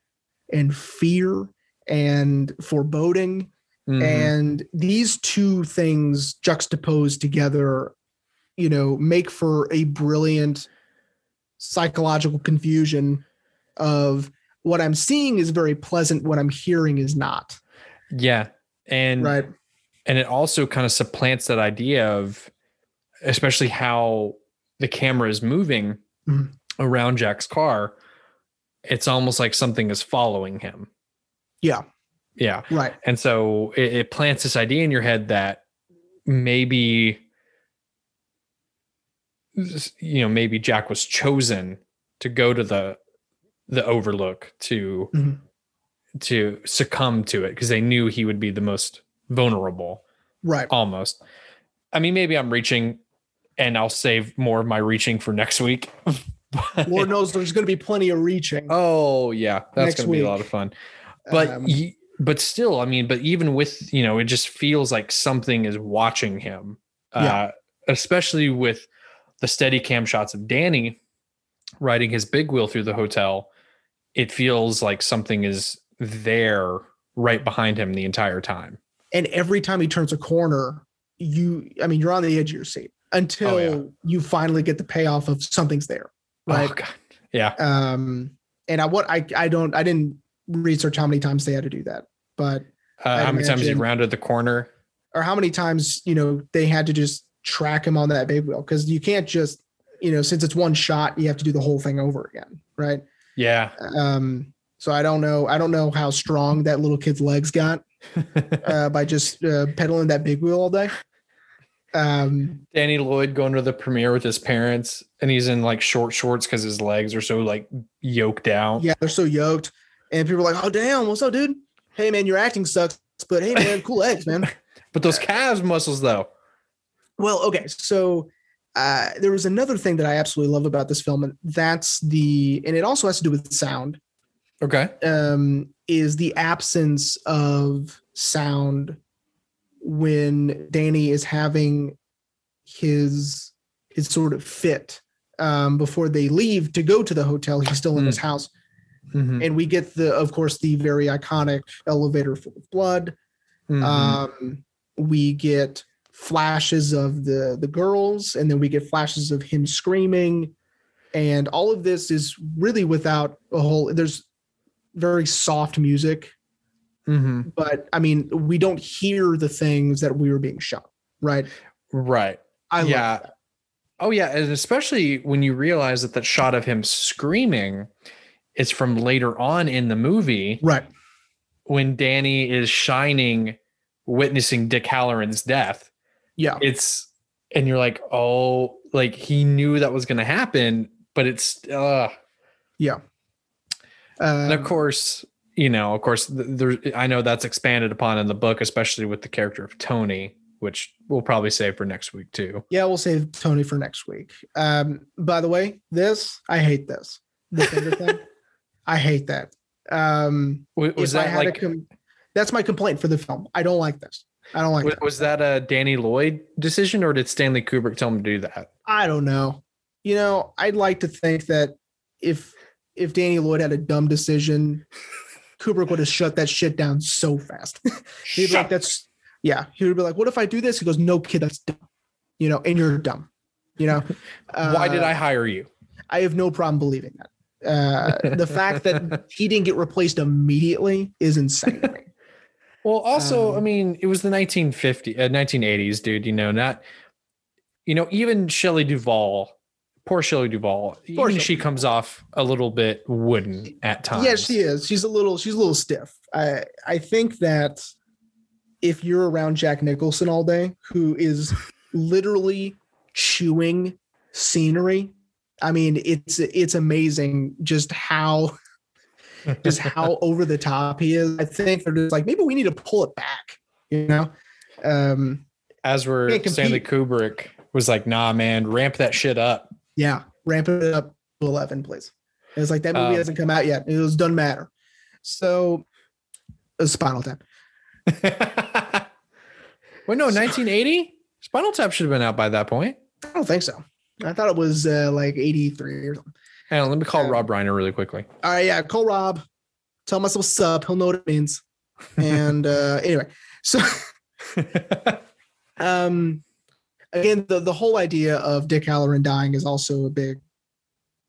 and fear and foreboding Mhm. and these two things juxtaposed together you know make for a brilliant psychological confusion of what i'm seeing is very pleasant what i'm hearing is not. Yeah. And right. and it also kind of supplants that idea of especially how the camera is moving Mhm. around jack's car it's almost like something is following him. Yeah. Yeah. Right. And so it, it plants this idea in your head that maybe, you know, maybe Jack was chosen to go to the the Overlook to Mhm. to succumb to it because they knew he would be the most vulnerable. right Almost. I mean, maybe I'm reaching, and I'll save more of my reaching for next week. But- Lord knows there's going to be plenty of reaching. Oh yeah, that's going to be a lot of fun. But Um, y- but still, I mean, but even with you know, it just feels like something is watching him. Yeah. Uh, especially with the Steadicam shots of Danny riding his big wheel through the hotel, it feels like something is there right behind him the entire time. and every time he turns a corner, you, I mean, you're on the edge of your seat until Oh, yeah. you finally get the payoff of something's there. Right. Oh god. Yeah. Um, and I, what I, I don't, I didn't research how many times they had to do that, but, Uh, how many times he rounded the corner? or how many times, you know, they had to just track him on that big wheel. Cause you can't just, you know, since it's one shot, you have to do the whole thing over again. Right. Yeah. Um, so I don't know. I don't know how strong that little kid's legs got uh, by just uh, pedaling that big wheel all day. Um, Danny Lloyd going to the premiere with his parents, and he's in like short shorts because his legs are so like yoked out. yeah, they're so yoked, and people are like, "Oh, damn, what's up, dude? Hey, man, your acting sucks, but hey, man, cool legs, man." But those calves muscles, though. Well, okay, so uh, there was another thing that I absolutely love about this film, and that's the, and it also has to do with sound. Okay. um, is the absence of sound when Danny is having his his sort of fit um, before they leave to go to the hotel. He's still in his house, Mhm. and we get the, of course, the very iconic elevator full of blood. Mhm. Um, we get flashes of the the girls, and then we get flashes of him screaming, and all of this is really without a whole. There's very soft music, Mhm. but I mean, we don't hear the things that we were being shot right? Right. I love yeah. that. Oh yeah, and especially when you realize that that shot of him screaming is from later on in the movie right, when Danny is shining, witnessing Dick Hallorann's death. Yeah, It's and you're like, oh, like he knew that was going to happen, but it's uh yeah. and of Um, course you know of course th- there i know that's expanded upon in the book especially with the character of tony which we'll probably save for next week too. Yeah, we'll save Tony for next week. Um, by the way, this I hate this. The finger thing. I hate that. Um, Was, that like com- that's my complaint for the film. I don't like this. I don't like was, that. was that a Danny Lloyd decision or did Stanley Kubrick tell him to do that? I don't know. You know, I'd like to think that if if Danny Lloyd had a dumb decision, Kubrick would have shut that shit down so fast. He'd be like, "That's yeah." He would be like, "What if I do this?" He goes, "No, kid, that's dumb." You know, and you're dumb. You know, Why did Uh, I hire you? I have no problem believing that. Uh, the fact that he didn't get replaced immediately is insane. Well, also, Um, I mean, it was the 1950 uh, 1980s, dude. You know, not you know, even Shelley Duvall, poor Shelley Duvall, Poor even Shelley she comes off a little bit wooden at times. Yes, she is. She's a little. She's a little stiff. I I think that if you're around Jack Nicholson all day, who is literally chewing scenery, I mean, it's it's amazing just how just how over the top he is. I think they're just like maybe we need to pull it back. You know. Um, As were Stanley Kubrick was like, nah, man, ramp that shit up. Yeah, ramp it up to eleven, please. And it's like that movie Um, hasn't come out yet. It was doesn't matter. So, uh, Spinal Tap. Wait, no, 1980? Spinal Tap should have been out by that point. I don't think so. I thought it was uh, like eighty three or something. Hang on, let me call Um, Rob Reiner really quickly. All right, yeah, call Rob. Tell him I what's up. He'll know what it means. And uh, anyway, so um, again, the the whole idea of Dick Hallorann dying is also a big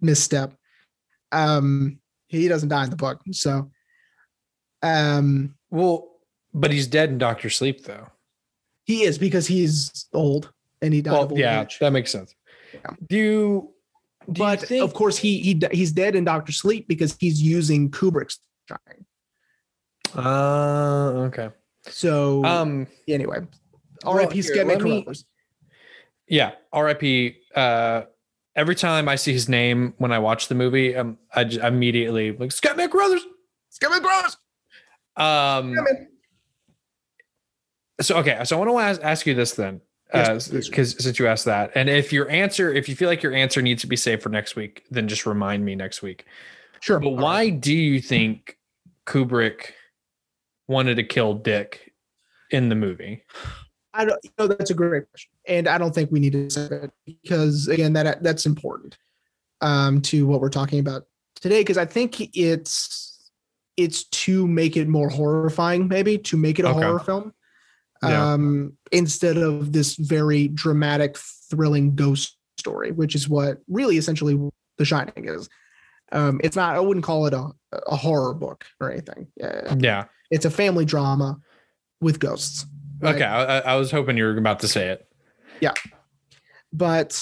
misstep. Um, he doesn't die in the book, so um, well, but he's dead in Doctor Sleep, though. he is because he's old and he died Well, yeah, age. that makes sense. Yeah. Do you, do But think, of course, he he he's dead in Doctor Sleep because he's using Kubrick's shining. uh, okay. So Um, anyway, well, R.I.P. Scatman me- yeah, R.I.P. Uh, every time I see his name when I watch the movie, um, I immediately like Scott McCrothers. Scatman Crothers. Um, Scatman. so okay, so I want to ask, ask you this then, Because please. since you asked that, and if your answer, if you feel like your answer needs to be saved for next week, then just remind me next week. Sure. But All why right. do you think Kubrick wanted to kill Dick in the movie? I don't. You know, that's a great question, and I don't think we need to say it because again, that that's important um, to what we're talking about today. Because I think it's it's to make it more horrifying, maybe to make it a Okay. horror film, Yeah. um, instead of this very dramatic, thrilling ghost story, which is what really essentially The Shining is. Um, it's not. I wouldn't call it a a horror book or anything. Uh, Yeah. it's a family drama with ghosts. right? Okay. I- I was hoping you were about to say it. Yeah. But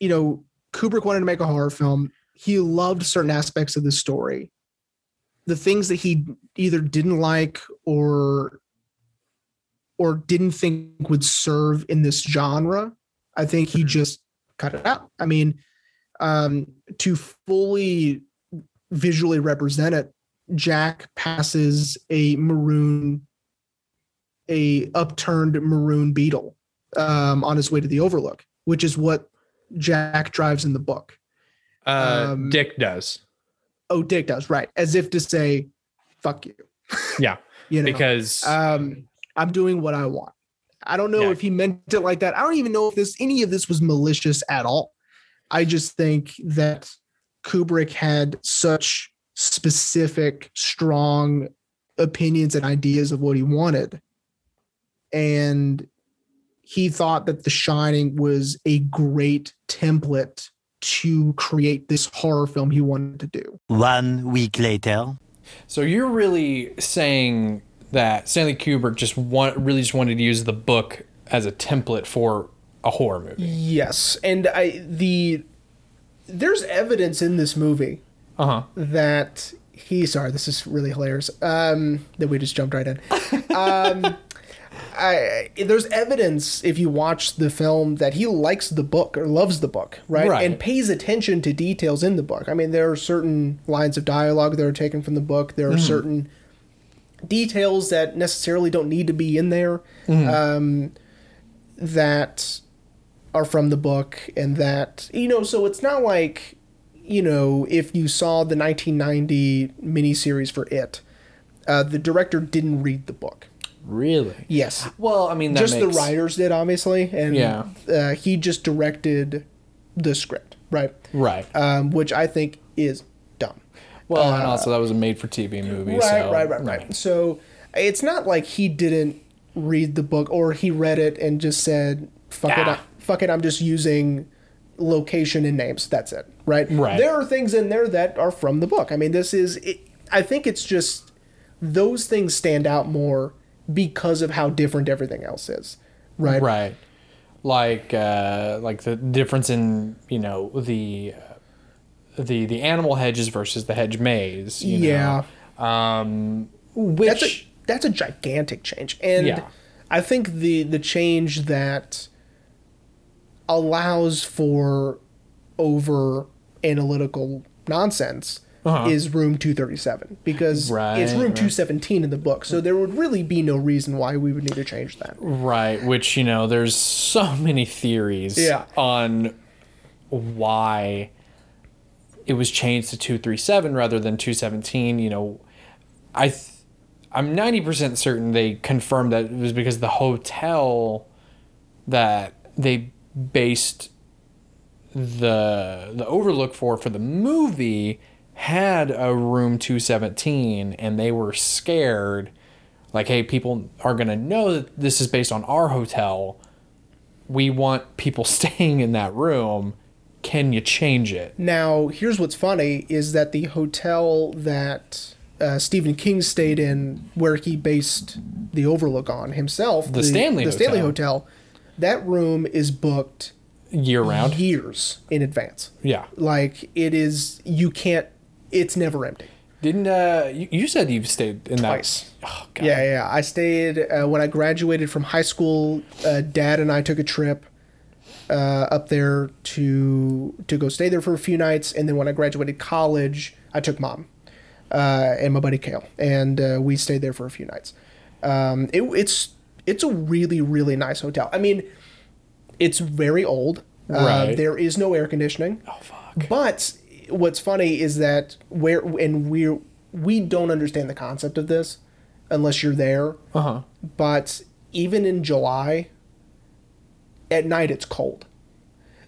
you know kubrick wanted to make a horror film he loved certain aspects of the story the things that he either didn't like or or didn't think would serve in this genre i think he Mhm. just cut it out i mean um to fully visually represent it jack passes a maroon a upturned maroon beetle um, on his way to the overlook which is what jack drives in the book Uh, Um, Dick does. oh dick does right as if to say fuck you Yeah. you know Because um i'm doing what i want. I don't know Yeah. if he meant it like that. I don't even know if this any of this was malicious at all. I just think that kubrick had such specific strong opinions and ideas of what he wanted. And he thought that the shining was a great template to create this horror film he wanted to do. One week later. So you're really saying that Stanley Kubrick just want really just wanted to use the book as a template for a horror movie. Yes, and I the there's evidence in this movie Uh huh. that he sorry this is really hilarious um that we just jumped right in um I, there's evidence if you watch the film that he likes the book or loves the book, right? Right. And pays attention to details in the book. I mean, there are certain lines of dialogue that are taken from the book. There are certain details that necessarily don't need to be in there. Um, that are from the book and that you know so it's not like you know if you saw the 1990 miniseries for it uh, the director didn't read the book Really? yes Well, I mean, that just the writers did obviously and Yeah. uh, he just directed the script right Right. um, which i think is well, and also that was a made-for-TV movie. right, so, right, right, right. So it's not like he didn't read the book or he read it and just said, "Fuck it, Ah. I, fuck it, I'm just using location and names. That's it." Right? Right. There are things in there that are from the book. I mean, this is. It, I think it's just those things stand out more because of how different everything else is. Right. Right. Like uh like the difference in, you know, the uh, the the animal hedges versus the hedge maze, you Yeah. know. Um which that's a that's a gigantic change and Yeah. i think the the change that allows for over analytical nonsense Uh-huh. is room 237 because Right, it's room right. 217 in the book so there would really be no reason why we would need to change that Right, which you know, there's so many theories Yeah. on why it was changed to 237 rather than 217, you know, I th- I'm 90% certain they confirmed that it was because the hotel that they based the the overlook for for the movie had a room 217 and they were scared like hey people are going to know that this is based on our hotel. We want people staying in that room can you change it Now, here's what's funny is that the hotel that uh, Stephen King stayed in, where he based the Overlook on himself, The Stanley the Stanley Hotel. Hotel, that room is booked year round years in advance. yeah Like it is, you can't. It's never empty. didn't uh you, you said you've stayed in Twice. that oh, God. Yeah, yeah. I stayed uh, when I graduated from high school. Uh, Dad and I took a trip uh, up there to to go stay there for a few nights, and then when I graduated college, I took Mom uh, and my buddy Kale, and uh, we stayed there for a few nights. Um, it, it's it's a really really nice hotel. I mean, it's very old. Uh, Right. there is no air conditioning. oh fuck But what's funny is that where and we we don't understand the concept of this unless you're there. uh-huh But even in July, at night it's cold,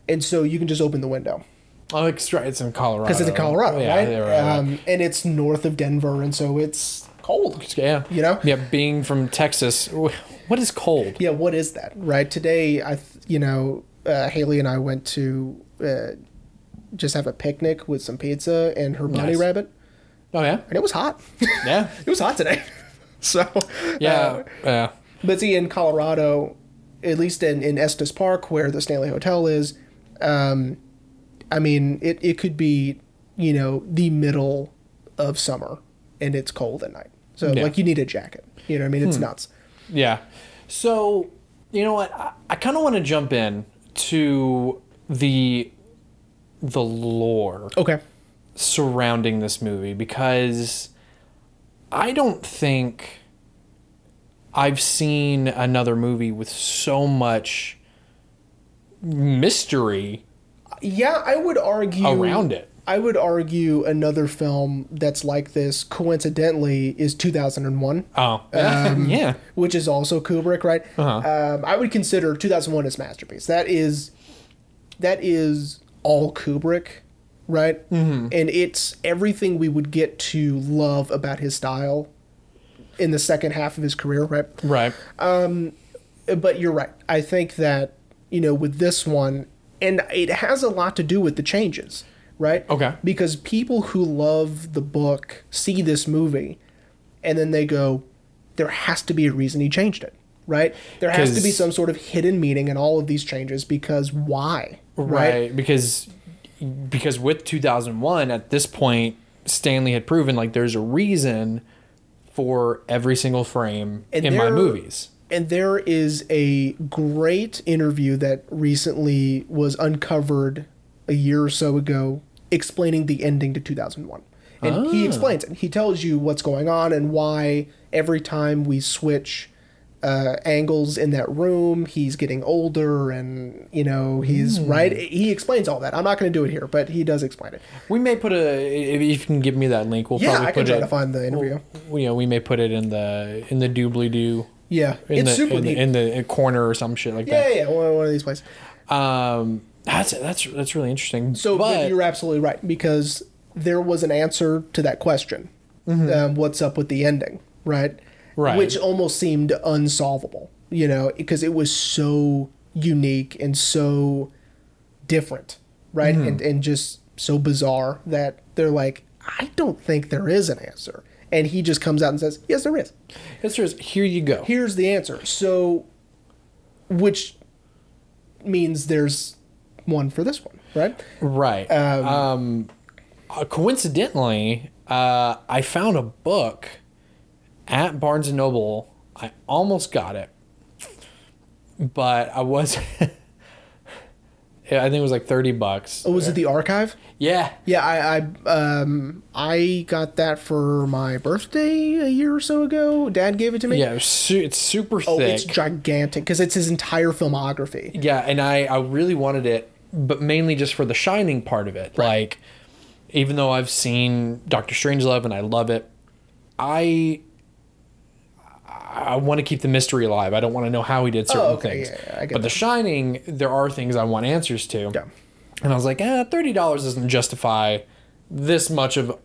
and so you can just open the window oh it's it's in colorado because it's in Colorado, yeah, right? yeah, right. Um, and it's north of Denver, and so it's cold. yeah you know? yeah being from texas what is cold Yeah, what is that? Right today, I you know uh, Haley and I went to uh, just have a picnic with some pizza and her bunny Nice. rabbit, oh yeah and it was hot. yeah it was hot today. so yeah uh, yeah but see in Colorado, at least in, in Estes Park where the Stanley Hotel is, um, I mean it, it could be, you know, the middle of summer and it's cold at night. So Yeah. Hmm. like you need a jacket. You know what I mean? It's nuts. Yeah. So, you know what? I, I kind of want to jump in to the the lore Okay. surrounding this movie because I don't think I've seen another movie with so much mystery Yeah, I would argue around it. I would argue another film that's like this coincidentally is 2001. Oh, yeah. which is also Kubrick, right? Uh-huh. Um, I would consider 2001 his masterpiece. That is, that is all Kubrick, right? Mm-hmm. And it's everything we would get to love about his style in the second half of his career, right? Right. Um, but you're right. I think that you know with this one, and it has a lot to do with the changes, right? Okay. Because people who love the book see this movie, and then they go, "There has to be a reason he changed it." Right? There has to be some sort of hidden meaning in all of these changes because why? right because because with 2001 at this point stanley had proven like there's a reason for every single frame And in my movies And there is a great interview that recently was uncovered a year or so ago explaining the ending to 2001. And he ah. explains it. He tells you what's going on and why every time we switch uh, angles in that room. He's getting older, and you know he's right. He explains all that. I'm not going to do it here, but he does explain it. We may put a if you can give me that link, we'll Yeah, probably I can put try it. to find the interview. we- you know, we may put it in the in the doobly doo Yeah, in it's the super in, neat. the in the corner or some shit like that. yeah, yeah, one, one of these places. Um, that's that's that's really interesting. So but you're absolutely right because there was an answer to that question. Um, what's up with the ending, right? Right. Which almost seemed unsolvable, you know, because it was so unique and so different, right? Mm-hmm. And and just so bizarre that they're like, I don't think there is an answer. And he just comes out and says, Yes, there is. it's just here you go. Here's the answer. So, which means there's one for this one, right? Right. Um, uh, coincidentally, uh, I found a book at Barnes and Noble. I almost got it, but I was. I think it was like thirty bucks. Oh, was it the archive? Yeah, Yeah, I I um I got that for my birthday a year or so ago. Dad gave it to me. yeah. It su- it's super Oh, thick. it's gigantic because it's his entire filmography. Yeah, and I I really wanted it, but mainly just for the Shining part of it. Like, even though I've seen Doctor Strangelove and I love it, I I want to keep the mystery alive. I don't want to know how he did certain Oh, okay, things. yeah, yeah, but The Shining, there are things I want answers to. Yeah. And I was like, eh, thirty dollars doesn't justify this much of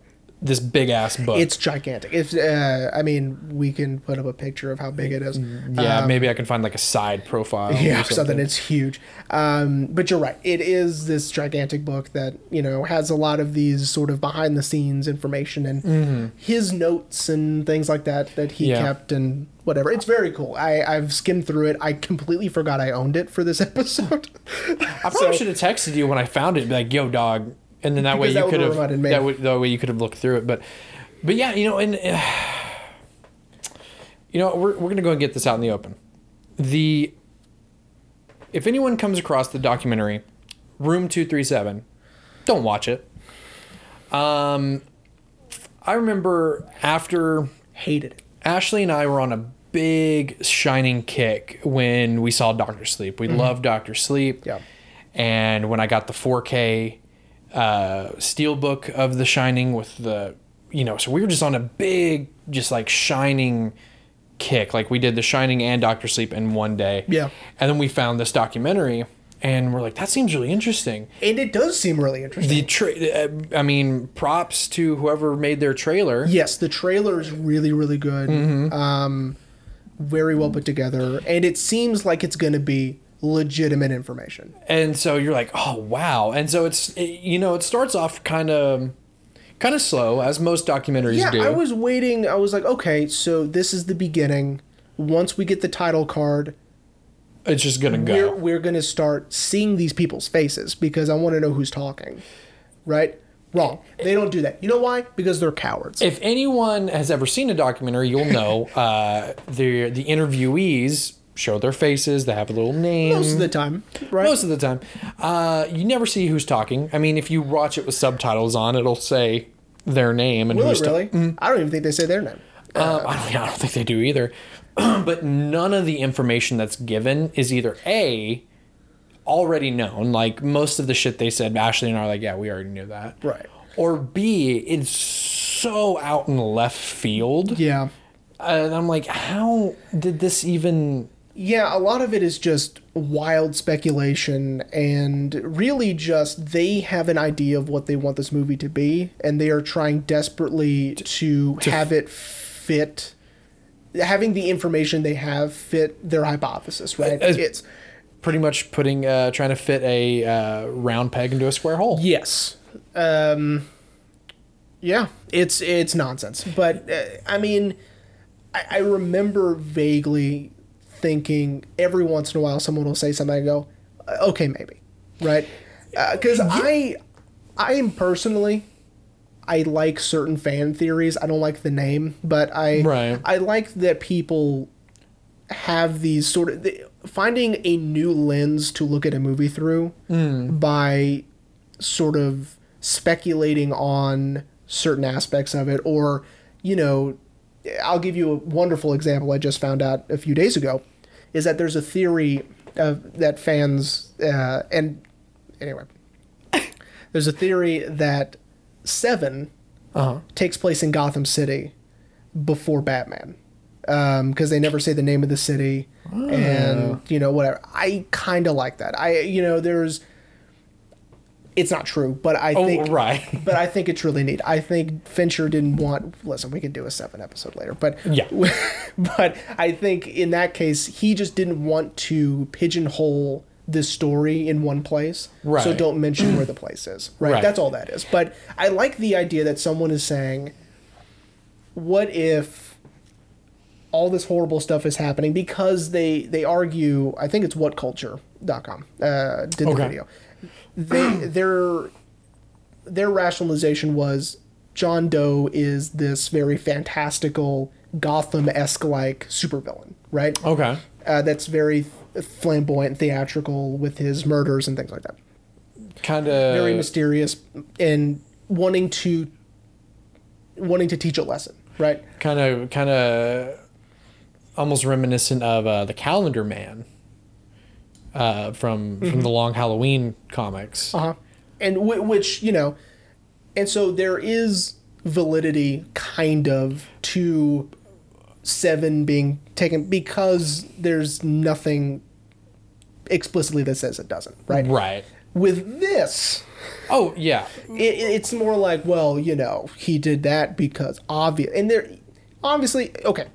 this big ass book. It's gigantic. If uh I mean, we can put up a picture of how big it is. yeah, maybe I can find like a side profile. or Um, Yeah, something. something. It's huge. Um, but you're right. It is this gigantic book that, you know, has a lot of these sort of behind the scenes information and his notes and things like that that he Mm-hmm. Yeah. kept and whatever. It's very cool. I, I've skimmed through it. I completely forgot I owned it for this episode. I probably should have texted you when I found it, be like, "Yo, dog," and then that way you that could have that, way, that way you could have looked through it. But, but yeah, you know, and uh, you know, we're we're gonna go and get this out in the open. The if anyone comes across the documentary Room Two Three Seven, don't watch it. Um, I remember after Hated it. Ashley and I were on a big shining kick when we saw Doctor Sleep. We loved Doctor Sleep. Mm-hmm. Yeah. And when I got the 4K uh, steelbook of The Shining with the, you know, so we were just on a big, just like shining kick. Like we did The Shining and Doctor Sleep in one day. Yeah. And then we found this documentary and we're like, that seems really interesting. And it does seem really interesting. The tra- uh, I mean, props to whoever made their trailer. yes, the trailer is really, really good. Mm-hmm. Um, very well put together. And it seems like it's going to be legitimate information. and so you're like oh wow and so it's it, you know it starts off kind of kind of slow as most documentaries Yeah, do I was waiting. I was like, okay, so this is the beginning. Once we get the title card, it's just gonna we're go we're gonna start seeing these people's faces because I want to know who's talking. Right? Wrong. They don't do that. You know why? Because they're cowards. if anyone has ever seen a documentary you'll know uh the the interviewees show their faces they have a little name Most of the time, right? most of the time uh you never see who's talking i mean if you watch it with subtitles on it'll say their name and Will who's it ta- really? I don't even think they say their name. Um, I, don't, I don't think they do either. but none of the information that's given is either A, already known. Like most of the shit they said, Ashley and I are like, yeah, we already knew that. Right. Or B, it's so out in left field. Yeah. And I'm like, how did this even. Yeah, a lot of it is just wild speculation and really just they have an idea of what they want this movie to be and they are trying desperately to, have it fit having the information they have fit their hypothesis, right? As- it's Pretty much putting, uh, trying to fit a uh, round peg into a square hole. yes. Um yeah, it's it's nonsense. But uh, I mean I, I remember vaguely thinking every once in a while someone will say something. I go, "Uh, okay, maybe, right? Because I, I am personally, I like certain fan theories. I don't like the name, but I, Right. I like that people have these sort of the, finding a new lens to look at a movie through by sort of speculating on certain aspects of it or you know I'll give you a wonderful example I just found out a few days ago is that there's a theory of that fans uh, and anyway. There's a theory that 7 Uh-huh. takes place in Gotham City before Batman because they never say the name of the city and you know whatever. I kind of like that. I you know there's it's not true but I Oh, think right. but I think it's really neat. I think Fincher didn't want. Listen, we can do a seven episode later, but Yeah. but I think in that case, he just didn't want to pigeonhole this story in one place. Right. So don't mention where the place is. Right? Right. That's all that is. But I like the idea that someone is saying, "What if?" all this horrible stuff is happening because they they argue i think it's whatculture.com uh did the Okay. video they their their rationalization was john doe is this very fantastical gotham-esque like supervillain right? Okay. uh, that's very flamboyant theatrical with his murders and things like that. Kind of very mysterious and wanting to wanting to teach a lesson right? Kind of kind of almost reminiscent of uh, the Calendar Man uh, from from the Long Halloween comics. Uh-huh. And w- which, you know, and so there is validity kind of to seven being taken because there's nothing explicitly that says it doesn't, right? Right. With this, Oh yeah. it, it's more like, well, you know, he did that because obvious, and they're obviously okay.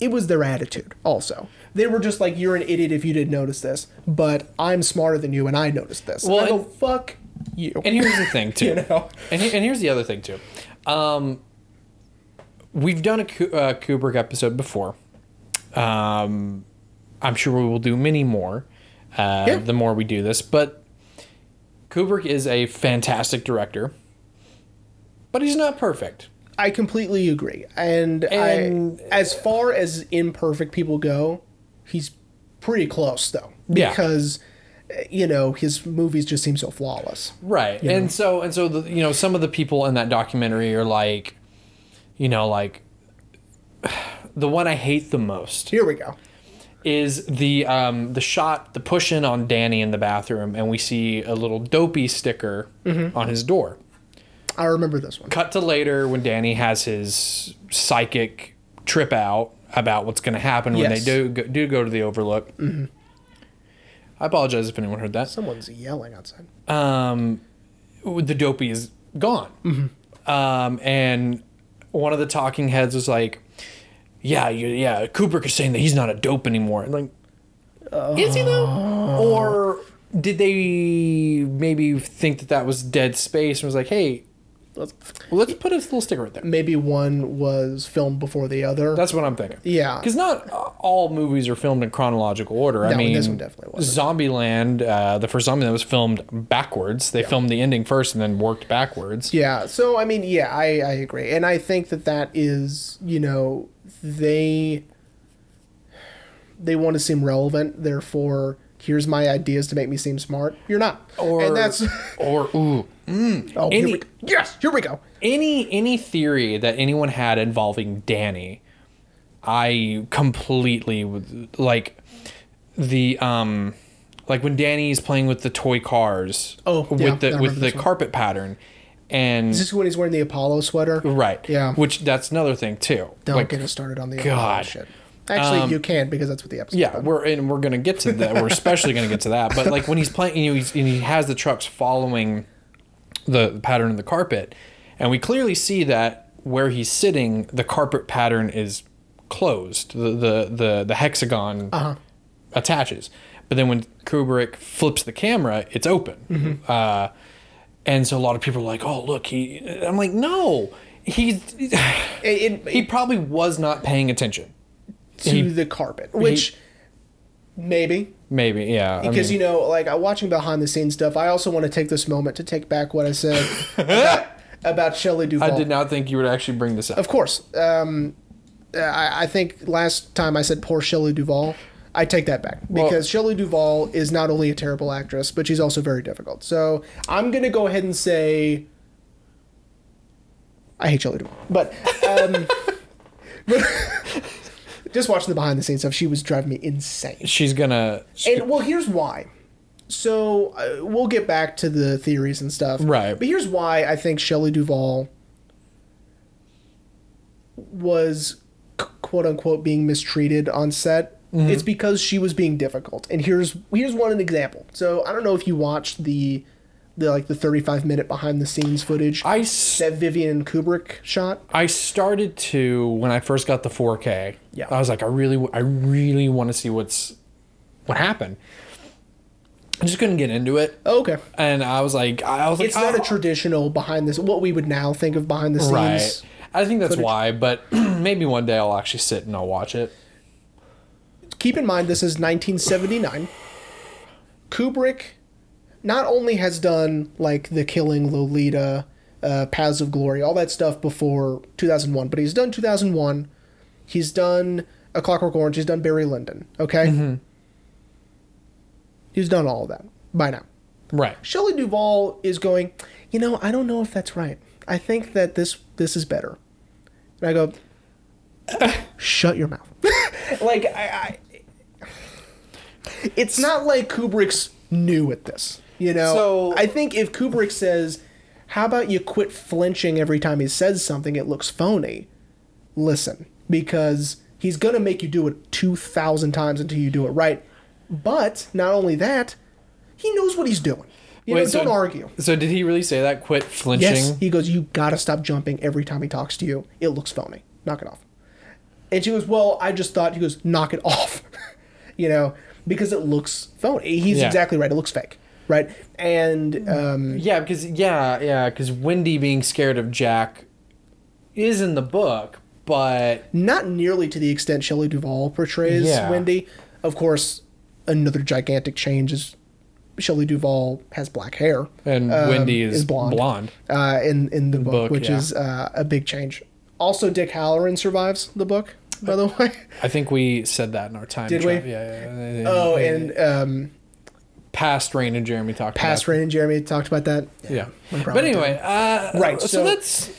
It was their attitude, also. They were just like, "You're an idiot if you didn't notice this," but I'm smarter than you, and I noticed this. Well, Well, I go, and- "Fuck you." And here's the thing too. You know? And, he- and here's the other thing too. Um, we've done a uh, Kubrick episode before. Um, I'm sure we will do many more. Uh, Yeah. The more we do this, but Kubrick is a fantastic director, but he's not perfect. I completely agree. And, And- I, as far as imperfect people go, he's pretty close though. Because uh, you know, his movies just seem so flawless. Right. And so and so the you know some of the people in that documentary are like you know like the one I hate the most Here we go. is the um the shot the push in on Danny in the bathroom and we see a little dopey sticker on his door. I remember this one. Cut to later when Danny has his psychic trip out about what's going to happen when Yes. they do go, do go to the Overlook. I apologize if anyone heard that. Someone's yelling outside. um, the dopey is gone. Um, and one of the talking heads was like, "Yeah, you, yeah, Kubrick is saying that he's not a dope anymore." And like, is he though? Or did they maybe think that that was dead space and was like, "Hey, let's let's put a little sticker right there." Maybe one was filmed before the other. That's what I'm thinking. Yeah. because not all movies are filmed in chronological order. I mean, this one definitely wasn't. Zombieland, uh, the first zombie that was filmed backwards. They filmed the ending first and then worked backwards. Yeah. So I mean, yeah, I, I agree, and I think that that is, you know, they they want to seem relevant. Therefore, here's my ideas to make me seem smart. You're not, Or and that's or ooh, oh, here we, yes, here we go. any any theory that anyone had involving Danny, I completely like the um like when Danny's playing with the toy cars. Oh, with yeah, the with the carpet pattern, and Is this when he's wearing the Apollo sweater? right, Yeah. which that's another thing too. Don't like, get us started on the God. Apollo shit. Actually, um, you can because that's what the episode. Yeah, we're and we're gonna get to that. We're especially gonna get to that. But like when he's playing, you know, he's, and he has the trucks following the pattern of the carpet, and we clearly see that where he's sitting, the carpet pattern is closed. The the the, the hexagon uh-huh. attaches. But then when Kubrick flips the camera, it's open. Mm-hmm. Uh, and so a lot of people are like, "Oh, look, he." I'm like, "No, he's." It, it, He probably was not paying attention. To he- the carpet, which maybe Maybe, yeah. I because mean- you know, like watching behind the scenes stuff. I also want to take this moment to take back what I said about, about Shelley Duvall. I did not think you would actually bring this up. Of course, um, I, I think last time I said poor Shelley Duvall. I take that back because Well- Shelley Duvall is not only a terrible actress, but she's also very difficult. So I'm gonna go ahead and say I hate Shelley Duvall, but um, Just watching the behind the scenes stuff, she was driving me insane. She's gonna. And well, here's why. So uh, we'll get back to the theories and stuff. Right. But here's why I think Shelley Duvall was quote unquote being mistreated on set. Mm-hmm. It's because she was being difficult. And here's here's one example. So I don't know if you watched the the like the 35 minute behind the scenes footage I s- that Vivian Kubrick shot. I started to when I first got the 4K. Yeah. I was like, I really, I really want to see what's what happened. I just couldn't get into it, Oh, okay. and I was like, I was like, It's not oh, a traditional behind this what we would now think of behind the scenes. right. I think that's footage. why, but maybe one day I'll actually sit and I'll watch it. keep in mind this is 1979. Kubrick not only has done like The Killing, Lolita, uh, Paths of Glory, all that stuff before 2001, but he's done 2001. He's done A Clockwork Orange. He's done Barry Lyndon. Okay, he's done all of that by now. Right. Shelley Duvall is going. You know, I don't know if that's right. I think that this this is better. And I go, shut your mouth. like I, I, it's not like Kubrick's new at this. You know, So- I think if Kubrick says, "How about you quit flinching every time he says something? It looks phony." Listen, because he's gonna make you do it two thousand times until you do it right. But not only that, he knows what he's doing. You know, Wait, so- don't argue. So did he really say that? Quit flinching. Yes, he goes, You gotta stop jumping every time he talks to you. It looks phony. Knock it off. And she goes, Well, I just thought, he goes, Knock it off. you know, because it looks phony. He's Yeah. exactly right. It looks fake. Right? And, um, Yeah, because yeah, yeah, because Wendy being scared of Jack is in the book, but not nearly to the extent Shelley Duvall portrays Yeah. Wendy. Of course, another gigantic change is Shelley Duvall has black hair. and um, Wendy is, blonde. blonde. uh, in in the book, book, which yeah. is uh, a big change. Also, Dick Hallorann survives the book, by the way. I think we said that in our time. Did we? Yeah, yeah, yeah, yeah. Oh, and um, past Rain and Jeremy talked past about. Rain and Jeremy talked about that. Yeah. Problem But anyway, uh, Right, So, so- that's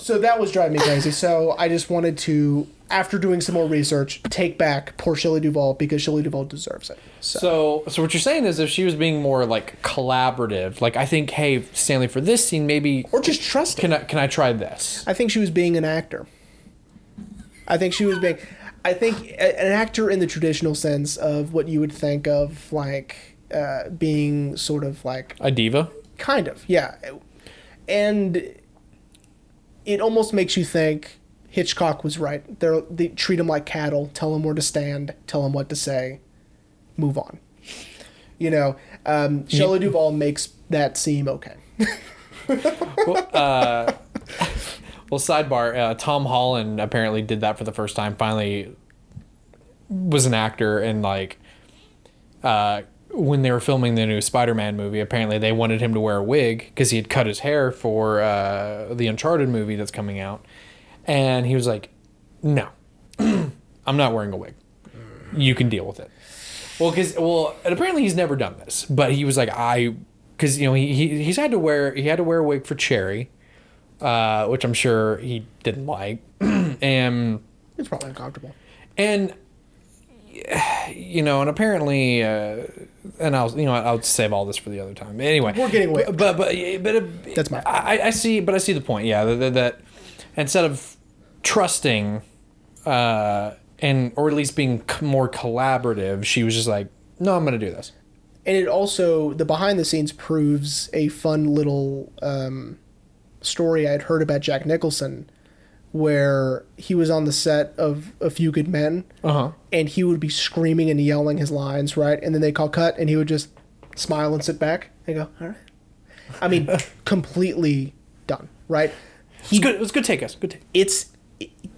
So that was driving me crazy. So I just wanted to, after doing some more research, take back poor Shelley Duvall because Shelley Duvall deserves it. So, so. So what you're saying is, if she was being more like collaborative, like I think, hey, Stanley, for this scene, maybe or just trust it. can I can I try this? I think she was being an actor. I think she was being. I think an actor in the traditional sense of what you would think of like uh, being sort of like A diva. Kind of, yeah. And it almost makes you think Hitchcock was right. They're, they treat them like cattle, tell them where to stand, tell them what to say, move on. You know, um, Shelley Duvall makes that seem okay. well, uh, well, sidebar. Uh, Tom Holland apparently did that for the first time. Finally, was an actor and like, uh, when they were filming the new Spider-Man movie, apparently they wanted him to wear a wig because he had cut his hair for uh, the Uncharted movie that's coming out, and he was like, "No, I'm not wearing a wig. You can deal with it." Well, because well, and apparently he's never done this, but he was like, I, because you know he, he he's had to wear he had to wear a wig for Cherry, uh, which I'm sure he didn't like, and It's probably uncomfortable. and you know, and apparently, uh, and I'll you know I'll save all this for the other time. Anyway, We're getting way- but but but, but uh, That's my- I, I see, but I see the point. Yeah, that, that, instead of trusting, uh, and or at least being more collaborative, she was just like, no, I'm gonna do this. And it also, the behind the scenes proves a fun little um, story I'd heard about Jack Nicholson where he was on the set of A Few Good Men. Uh huh. and he would be screaming and yelling his lines, right? And then they call cut, and he would just smile and sit back and go, "All right." I mean, completely done, right? It's good. It was good take, us. Good take. It's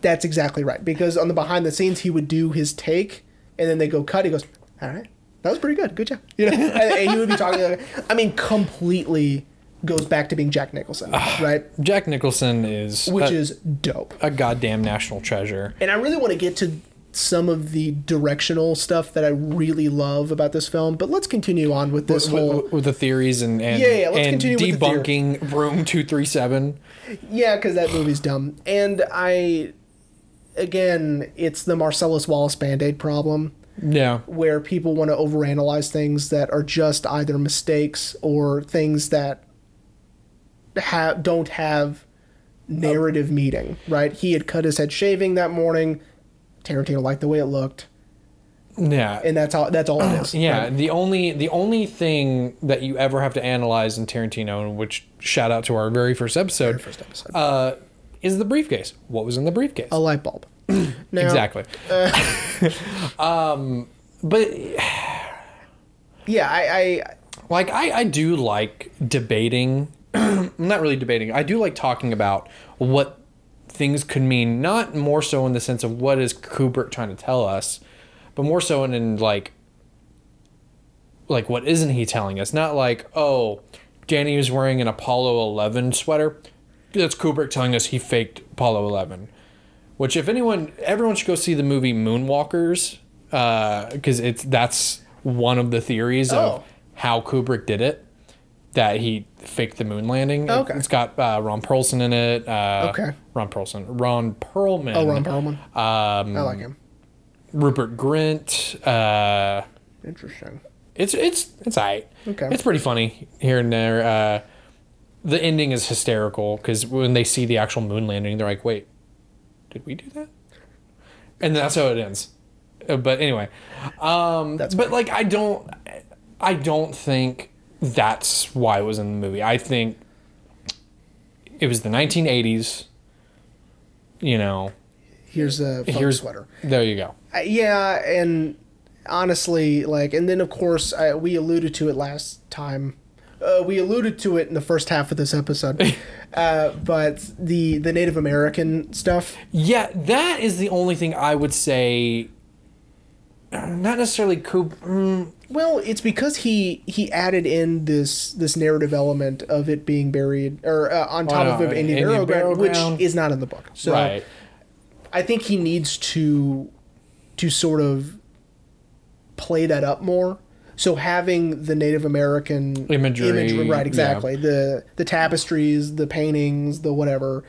that's exactly right because on the behind the scenes, he would do his take, and then they go cut. He goes, "All right, that was pretty good, good job," you know. and, and he would be talking. Like, I mean, completely goes back to being Jack Nicholson, ah, right? Jack Nicholson is Which a, is dope. a goddamn national treasure. And I really want to get to some of the directional stuff that I really love about this film, but let's continue on with this with, whole. with- with the theories and and, Yeah, yeah, let's and continue with the debunking Room Two Three Seven. Yeah, because that movie's dumb. And I. again, it's the Marcellus Wallace band aid problem Yeah. where people want to overanalyze things that are just either mistakes or things that have don't have narrative meaning, right? He had cut his head shaving that morning. Tarantino liked the way it looked, Yeah. and that's all. That's all it is. Yeah, right? the only the only thing that you ever have to analyze in Tarantino, and which shout out to our very first episode, First episode. uh, is the briefcase. What was in the briefcase? a light bulb. Now, exactly. um, but Yeah, I, I like I, I do like debating. not really debating. I do like talking about what things could mean. Not more so in the sense of what is Kubrick trying to tell us, but more so in, in like like what isn't he telling us? Not like oh, Danny was wearing an Apollo 11 sweater. That's Kubrick telling us he faked Apollo 11. Which if anyone, everyone should go see the movie Moonwalkers, uh, because it's that's one of the theories Oh. of how Kubrick did it. That he faked the moon landing. Oh, Okay. It's got uh, Ron Perlson in it. Uh, Okay. Ron Perlson. Ron Perlman. oh Ron Perlman. Um, I like him. Rupert Grint. Uh, Interesting. it's it's it's alright. Okay. It's pretty funny here and there. Uh, the ending is hysterical because when they see the actual moon landing, they're like, "Wait, did we do that?" And that's how it ends. Uh, But anyway, um, That's but like I don't, I don't think that's why it was in the movie. I think it was the 1980s. You know, Here's a here's sweater. There you go. Uh, yeah, and honestly, like, and then of course uh, we alluded to it last time. Uh, we alluded to it in the first half of this episode, uh, but the the Native American stuff. Yeah, that is the only thing I would say. uh, Not necessarily Coop. Well, it's because he he added in this this narrative element of it being buried or uh, on top no, of an Indian, Indian burial ground, burial which is not in the book. So right. I think he needs to to sort of play that up more. So having the Native American Imagery, right? Exactly. The the tapestries, the paintings, the whatever.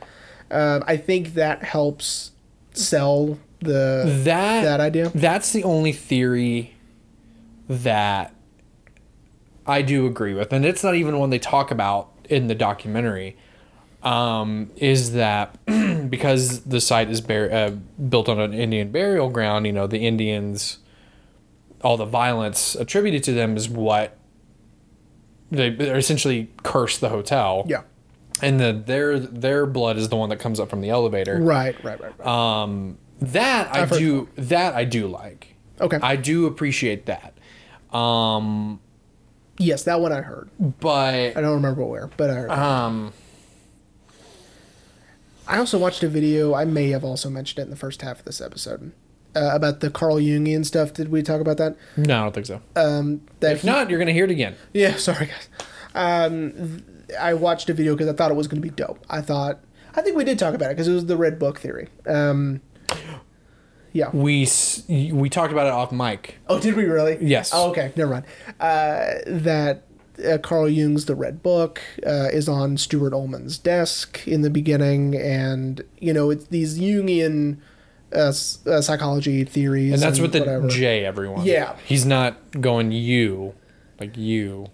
Um, I think that helps sell the That that idea. That's the only theory that I do agree with, and it's not even one they talk about in the documentary. Um, is that because the site is bar- uh, built on an Indian burial ground? You know, the Indians, all the violence attributed to them is what they essentially curse the hotel. Yeah. and the their their blood is the one that comes up from the elevator. Right. Right. Right. right. Um, that I I've heard do. That I do like. okay. I do appreciate that. Um, yes, that one I heard. but I don't remember where, but I heard. um, I also watched a video. I may have also mentioned it in the first half of this episode uh, about the Carl Jungian stuff. Did we talk about that? no, I don't think so. Um, that if he- not, you're gonna hear it again. Yeah, sorry guys. Um, th- I watched a video because I thought it was going to be dope. I thought I think we did talk about it because it was the red book theory. Um, yeah. We we talked about it off mic. Oh, did we really? Yes. Oh, okay. Never mind. Uh, that uh, Carl Jung's The Red Book uh, is on Stuart Ullman's desk in the beginning, and you know it's these Jungian uh, uh, psychology theories, And that's with the whatever. J, everyone. Yeah. He's not going you, like you.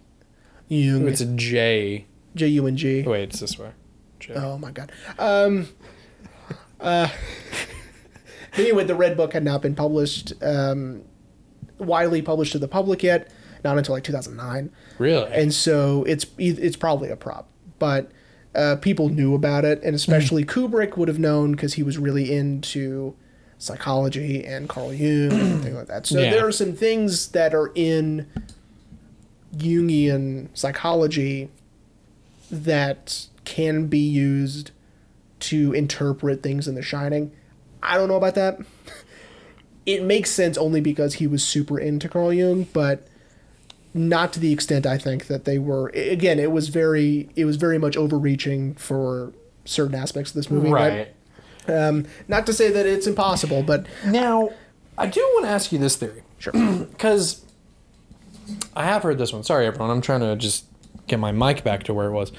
Jung, It's a J. J U N G. Wait, it's this way. J. Oh my god. Um. Uh. Anyway, the Red Book had not been published, um, widely published to the public yet, not until like 2009, Really? and so it's it's probably a prop, but. Uh, people knew about it, and especially Kubrick would have known because he was really into psychology and Carl Jung and things like that. So Yeah. there are some things that are in Jungian psychology that can be used to interpret things in The Shining. I don't know about that. It makes sense only because he was super into Carl Jung, but not to the extent I think that they were. Again, it was very, it was very much overreaching for certain aspects of this movie. right. But, um, not to say that it's impossible, but Now, I do want to ask you this theory. sure. Because I have heard this one. Sorry, everyone. I'm trying to just get my mic back to where it was.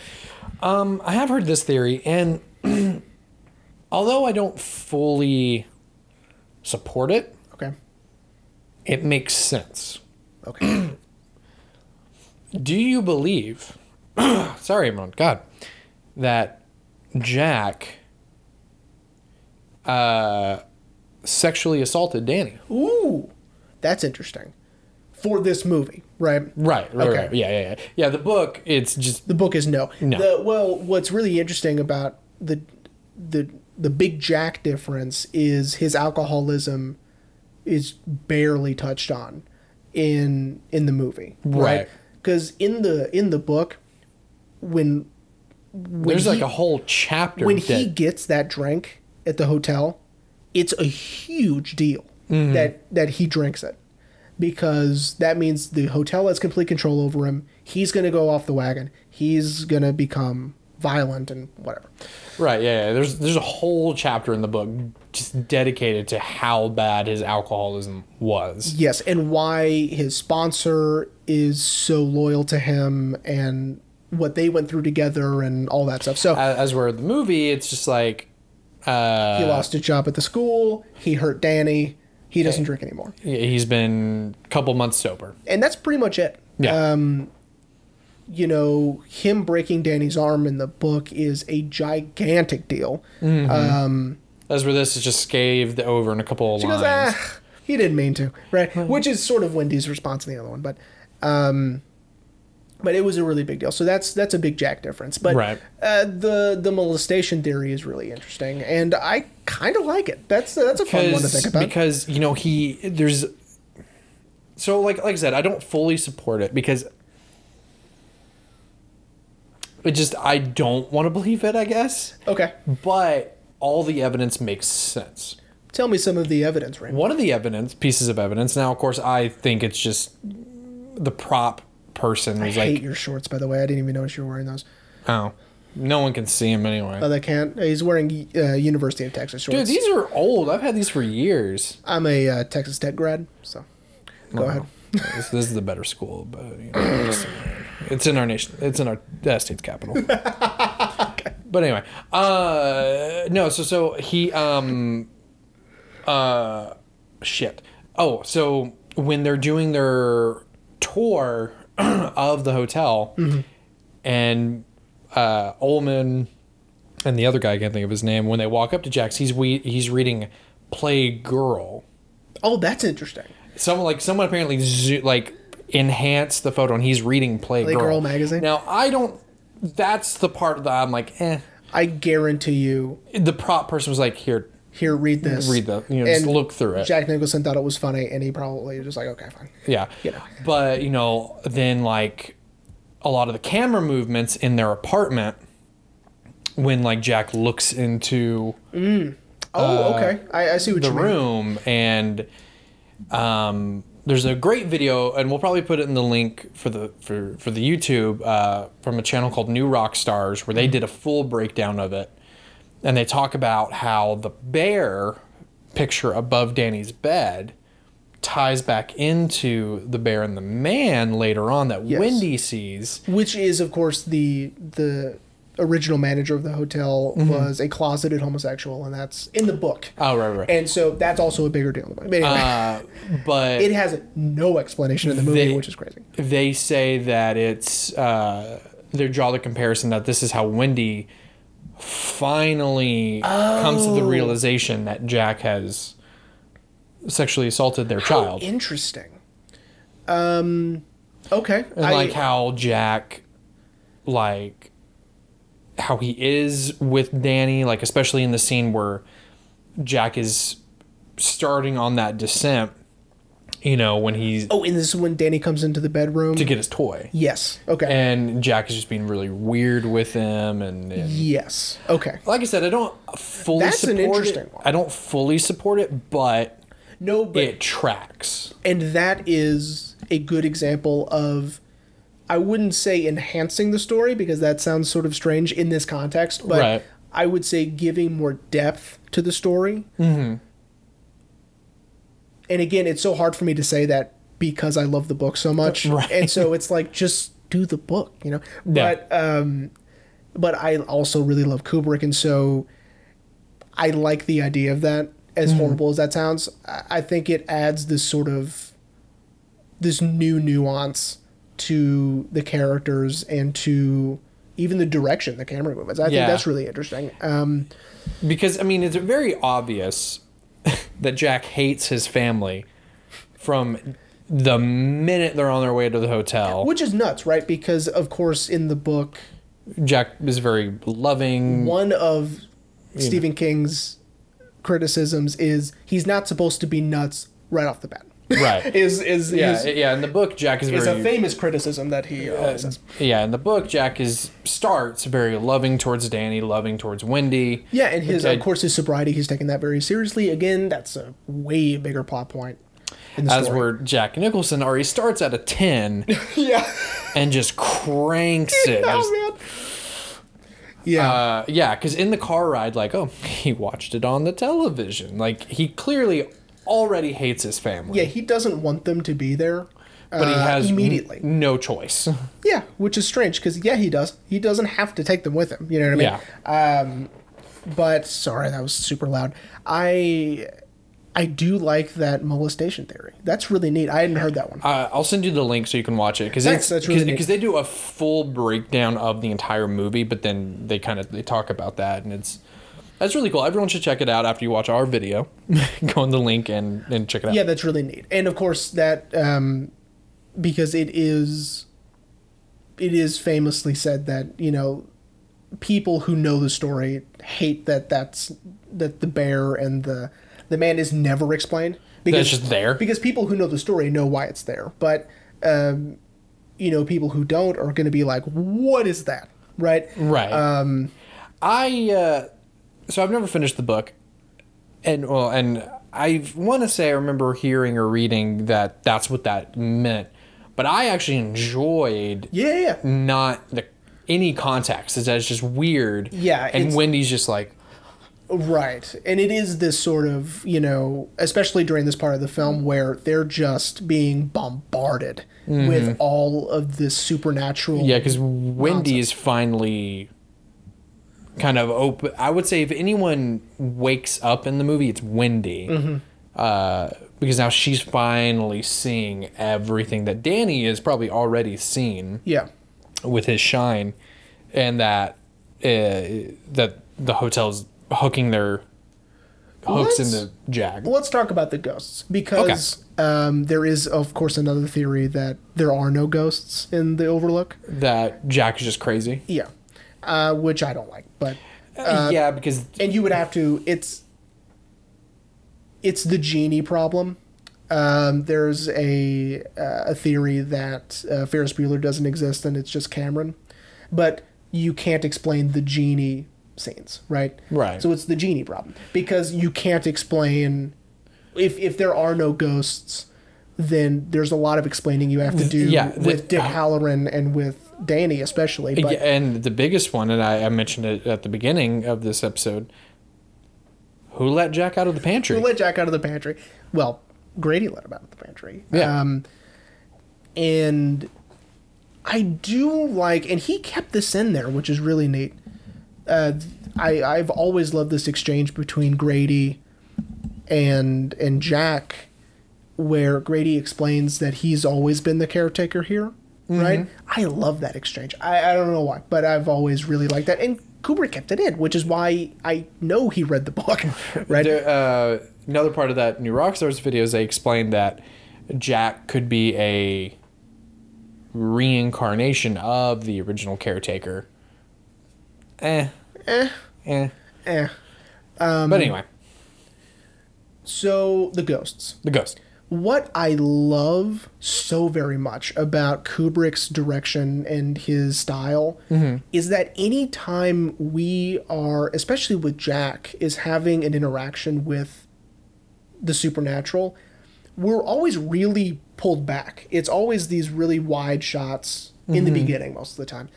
Um, I have heard this theory, and although I don't fully support it. Okay. It makes sense. Okay. Do you believe? sorry, everyone. God, that Jack uh, sexually assaulted Danny. Ooh, that's interesting. For this movie, right? Right. right, Okay. right. Yeah, yeah, yeah. Yeah. The book. It's just The book is no. No. The, well, what's really interesting about the the the big Jack difference is his alcoholism is barely touched on in in the movie, right? Right. Because in the in the book, when when there's like a whole chapter when that, he gets that drink at the hotel, it's a huge deal Mm-hmm. that that he drinks it because that means the hotel has complete control over him. He's going to go off the wagon. He's going to become violent and whatever. Right, yeah, yeah. There's there's a whole chapter in the book just dedicated to how bad his alcoholism was. Yes, and why his sponsor is so loyal to him and what they went through together and all that stuff. So As, as where the movie, it's just like uh, he lost his job at the school. He hurt Danny. He doesn't drink anymore. he's been a couple months sober. and that's pretty much it. Yeah. Um, you know, him breaking Danny's arm in the book is a gigantic deal. Um, As where this is just scathed over in a couple of she lines. goes, ah, he didn't mean to, right? Which is sort of Wendy's response in the other one, but, um, but it was a really big deal. So that's that's a big Jack difference. But Right. uh, the the molestation theory is really interesting, and I kind of like it. That's that's a fun one to think about. Because you know he there's so like like I said, I don't fully support it because it just I don't want to believe it. I guess, okay, but all the evidence makes sense. tell me some of the evidence, Raymond. One of the evidence pieces of evidence. Now, of course, I think it's just the prop person I hate like, your shorts, by the way. I didn't even notice you were wearing those. oh, no one can see him anyway. Oh, they can't. He's wearing uh, University of Texas shorts. Dude, these are old. I've had these for years. I'm a uh, Texas Tech grad, so go ahead. this, this is the better school, but you know, it's in our nation. It's in our uh, state's capital. But anyway, uh, no. So so he um, uh, shit. Oh, so when they're doing their tour of the hotel, and uh, Ullman and the other guy I can't think of his name. When they walk up to Jax, he's we he's reading "Play Girl." Oh, that's interesting. someone like someone apparently zo- like enhanced the photo and he's reading play, Play girl. Magazine? now i don't that's the part that i'm like eh I guarantee you. the prop person was like here Here, read this. read the you know just And look through it Jack Nicholson thought it was funny, and he probably was just like, okay, fine. yeah you know. but you know then like a lot of the camera movements in their apartment when like jack looks into Oh, okay. I, I see what the you mean. room and um there's a great video and we'll probably put it in the link for the for for the youtube uh, from a channel called New Rockstars where they did a full breakdown of it. And they talk about how the bear picture above danny's bed ties back into the bear and the man later on that Yes. wendy sees. Which is, of course, the the original manager of the hotel Mm-hmm. was a closeted homosexual, and that's in the book. oh right right And so that's also a bigger deal. in the book. But anyway, uh, but it has no explanation in the movie, they- which is crazy. they say that it's uh, they draw the comparison that this is how Wendy finally comes to the Oh. realization that Jack has sexually assaulted their child, Interesting. Um. Okay. and I- like how Jack, like how he is with Danny, like especially in the scene where Jack is starting on that descent. You know when he's oh, and this is when Danny comes into the bedroom. to get his toy. yes. Okay. and Jack is just being really weird with him, and, and yes. Okay. like I said, I don't fully That's an interesting it. one. I don't fully support it, but No, but it tracks. and that is a good example of I wouldn't say enhancing the story because that sounds sort of strange in this context, but Right. I would say giving more depth to the story. Mm-hmm. And again, it's so hard for me to say that because I love the book so much, Right. and so it's like just do the book, you know. Yeah. But um, but I also really love Kubrick, and so I like the idea of that as horrible as that sounds, I I think it adds this sort of this new nuance to the characters and to even the direction the camera movements. I think that's really interesting. Um, because I mean it's very obvious that Jack hates his family from the minute they're on their way to the hotel. which is nuts, right? Because of course in the book, Jack is very loving. one of Stephen King's criticisms is he's not supposed to be nuts right off the bat. Right. is is Yeah, is, yeah. In the book, Jack is is very a famous criticism that he always says. yeah. In the book, Jack is starts very loving towards Danny, loving towards Wendy. Yeah, and his Okay. of course his sobriety, he's taking that very seriously. Again, that's a way bigger plot point in the As story. where Jack Nicholson already starts at a ten yeah, and just cranks it. Just- oh man. Yeah, uh, yeah, because in the car ride, like, oh, he watched it on the television. Like, he clearly already hates his family. yeah, he doesn't want them to be there. but he uh, has n- immediately. no choice. Yeah, which is strange because yeah, he does. He doesn't have to take them with him. You know what I mean? Yeah. Um, but sorry, that was super loud. I I do like that molestation theory. That's really neat. I hadn't heard that one. Uh, I'll send you the link so you can watch it because that's really because they do a full breakdown of the entire movie, but then they kind of they talk about that and it's that's really cool. Everyone should check it out after you watch our video. Go on the link and and check it out. Yeah, that's really neat. And of course that um, because it is it is famously said that you know people who know the story hate that that's that the bear and the the man is never explained because it's just there? because people who know the story know why it's there but um, you know people who don't are going to be like what is that right Right. um I uh, so I've never finished the book, and well, and I want to say I remember hearing or reading that that's what that meant, but I actually enjoyed yeah yeah not the any context. That it's just weird. Yeah, and Wendy's just like, Right. And it is this sort of, you know, especially during this part of the film where they're just being bombarded with all of this supernatural. Mm-hmm. yeah, because Wendy is finally kind of open. I would say if anyone wakes up in the movie, it's Wendy. Mm-hmm. Uh, because now she's finally seeing everything that Danny has probably already seen. Yeah. with his shine, and that uh, that the hotel's hooking their hooks Let's- into Jack. Let's talk about the ghosts because um, there is, of course, another theory that there are no ghosts in the Overlook. That Jack is just crazy. Yeah. Uh, which I don't like. But, yeah, because and you would have to, it's, it's the genie problem. Um, there's a uh, a theory that uh, Ferris Bueller doesn't exist and it's just Cameron, but you can't explain the genie scenes, right? Right. So it's the genie problem because you can't explain if if there are no ghosts, then there's a lot of explaining you have to do Yeah, the- with Dick Hallorann and with Danny especially. But and the biggest one, and I, I mentioned it at the beginning of this episode. Who let Jack out of the pantry? Who let Jack out of the pantry? Well, Grady let him out of the pantry. Yeah. Um, and I do like, and he kept this in there, which is really neat. Uh, I I've always loved this exchange between Grady and and Jack, where Grady explains that he's always been the caretaker here. Right. I love that exchange. I, I don't know why, but I've always really liked that. And Kubrick kept it in, which is why I know he read the book. Right. There, uh, another part of that New Rockstars videos, they explained that Jack could be a reincarnation of the original caretaker. Eh. Eh. Eh. Eh. but anyway, So the ghosts. the ghost. What I love so very much about Kubrick's direction and his style mm-hmm. is that anytime we are, especially with Jack, is having an interaction with the supernatural, we're always really pulled back. It's always these really wide shots in the mm-hmm. beginning most of the time,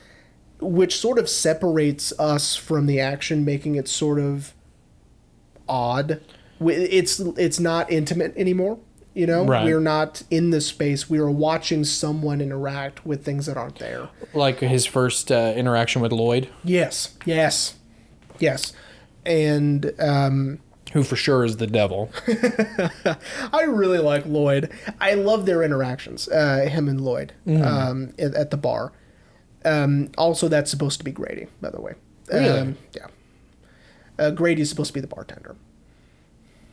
which sort of separates us from the action, making it sort of odd. It's it's not intimate anymore. You know, Right. we're not in the space. We are watching someone interact with things that aren't there. Like his first uh, interaction with Lloyd. Yes, yes, yes, and um, who for sure is the devil. I really like Lloyd. I love their interactions, uh, him and Lloyd, um, at, at the bar. Um, also, that's supposed to be Grady, by the way. Really? Um, yeah. Uh, Grady's supposed to be the bartender.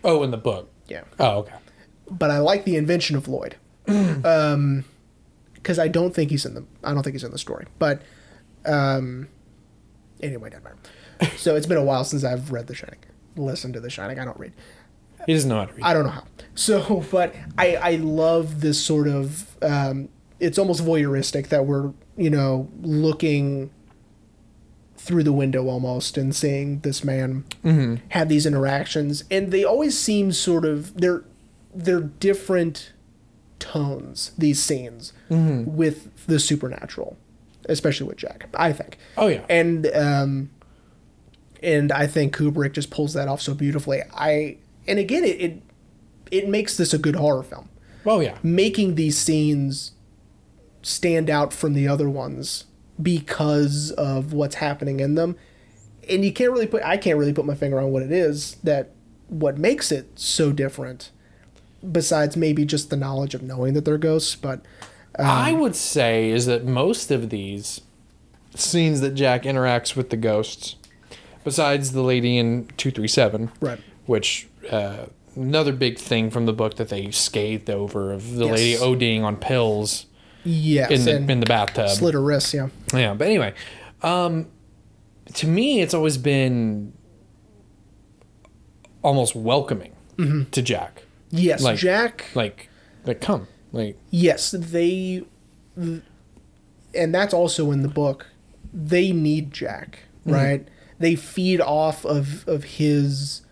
Oh, in the book. Yeah. Oh, okay. But I like the invention of Lloyd. um, because I don't think he's in the. I don't think he's in the story. But, um, anyway, doesn't matter. so it's been a while since I've read The Shining. Listened to The Shining. I don't read. He doesn't know how to read. I don't know how. So, but I I love this sort of um, it's almost voyeuristic that we're you know looking through the window almost and seeing this man have these interactions, and they always seem sort of they're they're different tones these scenes with the supernatural, especially with Jack. I think. Oh, yeah. and um, and I think Kubrick just pulls that off so beautifully. I and again, it it, it makes this a good horror film, Oh, yeah. making these scenes stand out from the other ones because of what's happening in them. And you can't really put I can't really put my finger on what it is that what makes it so different besides maybe just the knowledge of knowing that they're ghosts, but I would say is that most of these scenes that Jack interacts with the ghosts, besides the lady in 237, Right. which uh, another big thing from the book that they scathed over of the Yes. lady ODing on pills yes, in the in the bathtub. slit her wrists, yeah. Yeah, but anyway, um, to me, it's always been almost welcoming to Jack. Yes, Like- Jack Like, like come, like Yes, they, and that's also in the book. They need Jack, right? They feed off of of his,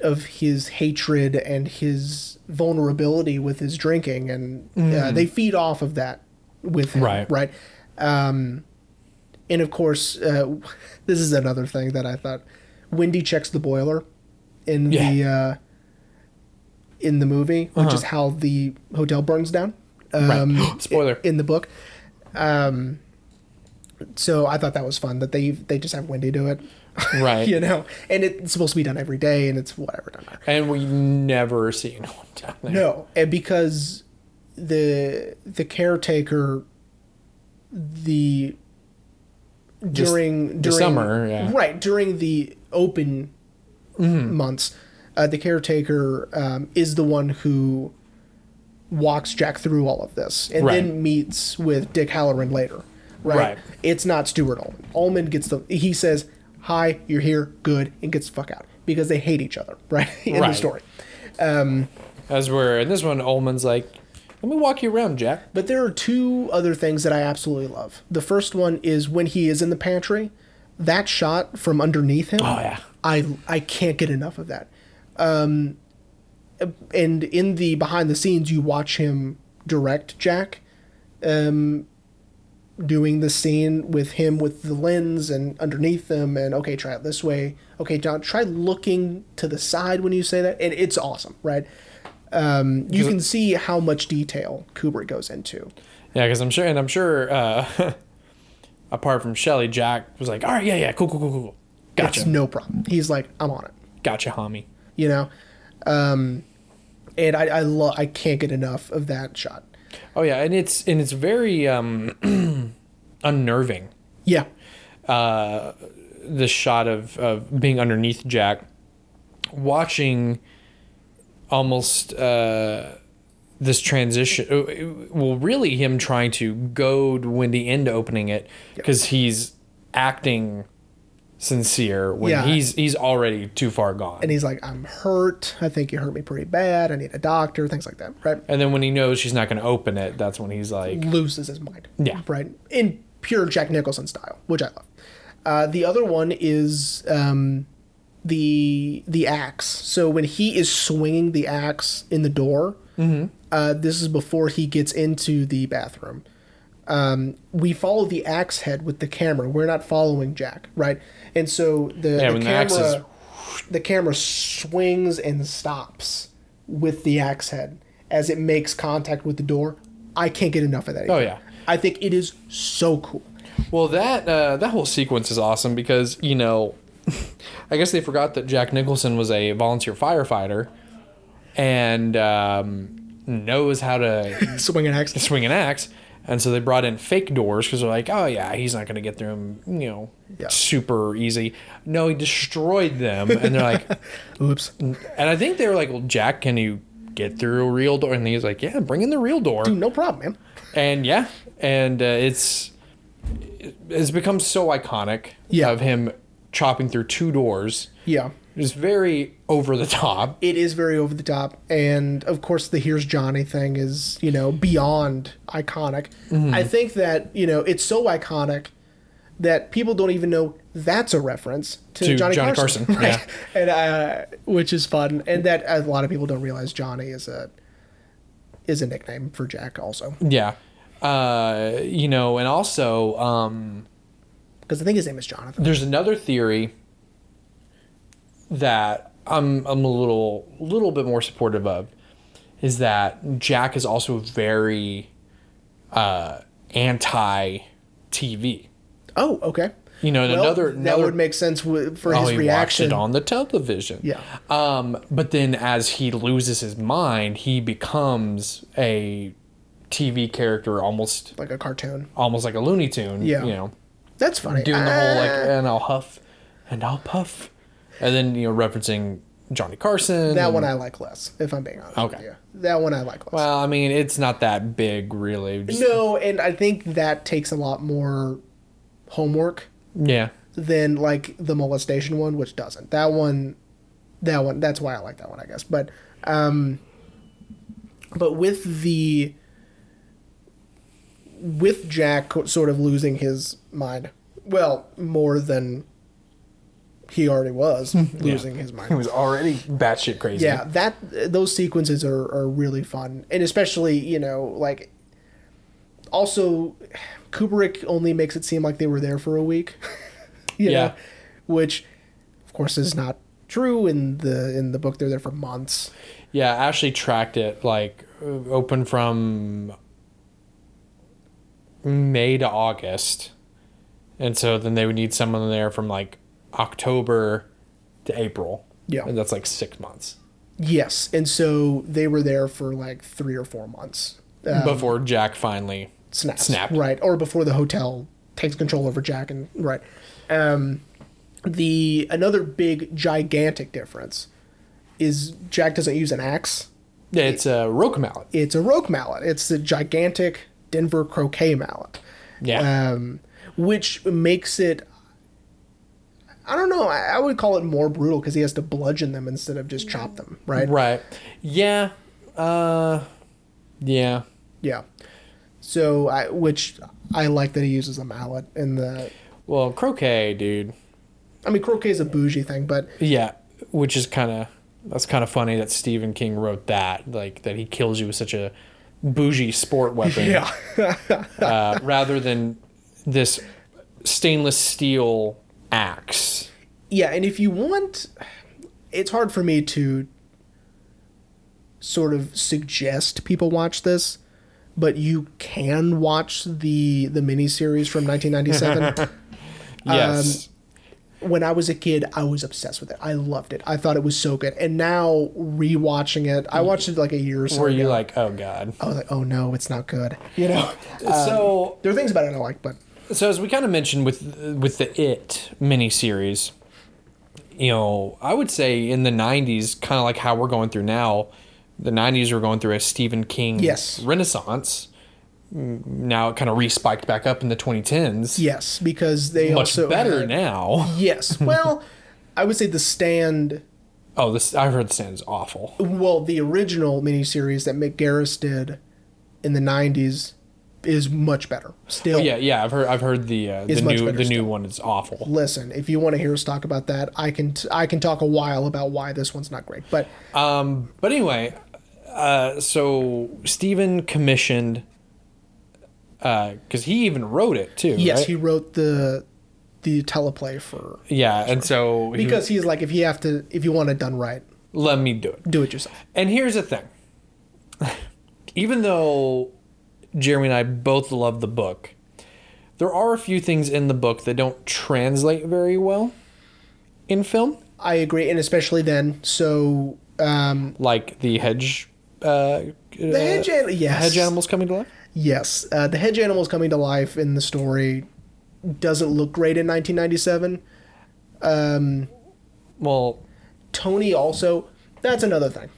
of his hatred and his vulnerability with his drinking, and uh, they feed off of that with him, Right. Right. Um, and of course, uh, this is another thing that I thought. Wendy checks the boiler in the uh, in the movie, which is how the hotel burns down. Um, Right. Spoiler. in the book. Um, so I thought that was fun that they they just have Wendy do it, right. you know, and it's supposed to be done every day, and it's whatever. Doesn't. And we never see anyone down there. No, and because the the caretaker, the during the during summer, yeah. right during the open Mm-hmm. months, uh, the caretaker um, is the one who walks Jack through all of this, and Right. then meets with Dick Hallorann later. Right? Right. It's not Stuart Ullman. Ullman gets the he says, "Hi, you're here, good," and gets the fuck out because they hate each other. Right in the Right. story. As we're in this one, Ullman's like, "Let me walk you around, Jack." But there are two other things that I absolutely love. The first one is when he is in the pantry, that shot from underneath him. Oh, yeah. I I can't get enough of that. Um, and in the behind the scenes, you watch him direct Jack, um, doing the scene with him with the lens and underneath them, and okay, try it this way. Okay, John, try looking to the side when you say that, and it's awesome, right? Um, you can see how much detail Kubrick goes into. Yeah, because I'm sure, and I'm sure, uh, apart from Shelley, Jack was like, "All right, yeah, yeah, cool, cool, cool, cool, gotcha, It's no problem. He's like, I'm on it, gotcha, homie." You know. Um, and I I love I can't get enough of that shot. Oh yeah, and it's and it's very um, unnerving. Yeah, the shot of, of being underneath Jack, watching almost uh, this transition. uh, Well, really, him trying to goad Wendy into opening it because he's acting sincere when Yeah. he's he's already too far gone. and he's like, I'm hurt. I think you hurt me pretty bad. I need a doctor. Things like that. Right. And then when he knows she's not going to open it, that's when he's like, loses his mind. Yeah. Right. In pure Jack Nicholson style, which I love. Uh, the other one is um, the the axe. So when he is swinging the axe in the door, uh, this is before he gets into the bathroom. Um, we follow the axe head with the camera. We're not following Jack, right? And so the, Yeah, the when the axe camera the camera swings and stops with the axe head as it makes contact with the door. I can't get enough of that. Oh, yeah. I think it is so cool. Well, that uh, that whole sequence is awesome because you know I guess they forgot that Jack Nicholson was a volunteer firefighter and um, knows how to Swing an axe. swing an axe. And so they brought in fake doors because they're like, oh yeah, he's not going to get through them, you know, Yeah. super easy. No, he destroyed them, and they're like, Oops. and I think they were like, well, Jack, can you get through a real door? And he's like, yeah, bring in the real door. No problem, man. And yeah, and uh, it's it's become so iconic Yeah. of him chopping through two doors. Yeah. It's very over the top. It is very over the top. And of course, the Here's Johnny thing is, you know, beyond iconic. Mm-hmm. I think that, you know, it's so iconic that people don't even know that's a reference to, To Johnny, Johnny Carson. Carson, yeah. And, uh, which is fun. And that a lot of people don't realize Johnny is a is a nickname for Jack also. Yeah. Uh, you know, and also um, Because I think his name is Jonathan. there's another theory that I'm I'm a little little bit more supportive of is that Jack is also very uh, anti TV. Oh, okay. You know, Well, another that would make sense for oh, his he reaction. on the television. Yeah. Um, but then as he loses his mind, he becomes a TV character, almost like a cartoon. almost like a Looney Tune. Yeah. You know, That's funny. doing the whole like, Uh, and I'll huff, and I'll puff, and then you know referencing Johnny Carson. that and- one I like less, if I'm being honest. Okay. You. That one I like less. Well, I mean, it's not that big, really. Just- No, and I think that takes a lot more homework Yeah. than like the molestation one, which doesn't. That one, that one, that's why I like that one, I guess. But, um, but with the with Jack sort of losing his mind, well, more than he already was hmm. losing his mind. He was already batshit crazy. Yeah, that those sequences are, are really fun, and especially you know like also Kubrick only makes it seem like they were there for a week, Yeah. know, which of course is not true in the in the book. They're there for months. Yeah, Ashley tracked it like open from May to August. And so then they would need someone there from like October to April. Yeah. And that's like six months Yes, and so they were there for like three or four months. Um, before Jack finally. snaps. Snapped. Right. Or before the hotel takes control over Jack and right. Um the another big gigantic difference is Jack doesn't use an axe. Yeah, it's a roque mallet. It's a roque mallet. It's a gigantic Denver croquet mallet. Yeah. Um which makes it I don't know, I, I would call it more brutal because he has to bludgeon them instead of just chop them, right? right. Yeah. Uh yeah. Yeah. So I which I like that he uses a mallet in the Well, croquet, dude. I mean croquet is a bougie thing, but Yeah, which is kind of that's kind of funny that Stephen King wrote that, like that he kills you with such a bougie sport weapon, uh, rather than this stainless steel axe. Yeah, and if you want, it's hard for me to sort of suggest people watch this, but you can watch the the miniseries from 1997. Um, yes, when I was a kid, I was obsessed with it. I loved it. I thought it was so good. And now rewatching it, I watched it like a year or so were you ago. like, oh god? I was like, oh no, it's not good. You know, so um, there are things about it I like, but so as we kind of mentioned with with the It miniseries, you know, I would say in the '90s, kind of like how we're going through now, the '90s were going through a Stephen King Yes. renaissance. Mm, Now it kind of respiked back up in the 2010s. yes, because they much also better had- now. Yes, well, I would say the stand. Oh, this I've heard the stand is awful. Well, the original miniseries that Mick Garris did in the '90s is much better. Still, Yeah, yeah, I've heard I've heard the uh, the new the new still. one is awful. listen, if you want to hear us talk about that, I can t- I can talk a while about why this one's not great. But Um, but anyway, uh, so Stephen commissioned uh because he even wrote it too. yes, right? he wrote the the teleplay for yeah, and so he- because he's like, if you have to, if you want it done right, let me do it. do it yourself. And here's the thing. Even though Jeremy and I both love the book, there are a few things in the book that don't translate very well. in film, I agree, and especially then. So um, like the hedge. Uh, the hedge, an- yes, hedge animals coming to life. Yes, uh, the hedge animals coming to life in the story doesn't look great in 1997. Well, Tony also. That's another thing.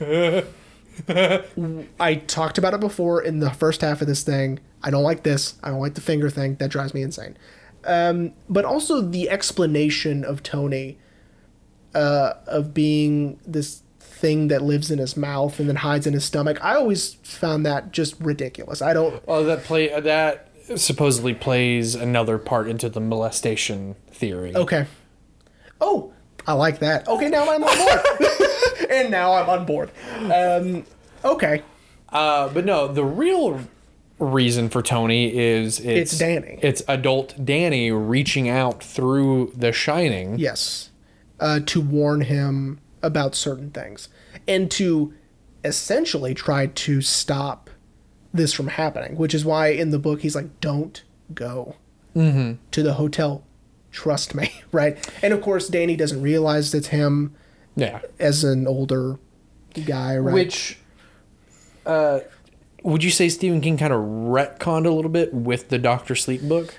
I talked about it before in the first half of this thing. I don't like this. I don't like the finger thing. That drives me insane. Um, but also the explanation of Tony uh, of being this thing that lives in his mouth and then hides in his stomach. I always found that just ridiculous. I don't. well, that play that supposedly plays another part into the molestation theory. Okay. Oh, I like that. Okay, now I'm on board. and now I'm on board. Um, okay. Uh, but no, the real reason for Tony is it's, It's Danny. It's adult Danny reaching out through The Shining. Yes. Uh, to warn him about certain things and to essentially try to stop this from happening, which is why in the book he's like, don't go to the hotel. Trust me. Right. And of course, Danny doesn't realize it's him Yeah. as an older guy, right? Which, uh, would you say Stephen King kind of retconned a little bit with the Doctor Sleep book?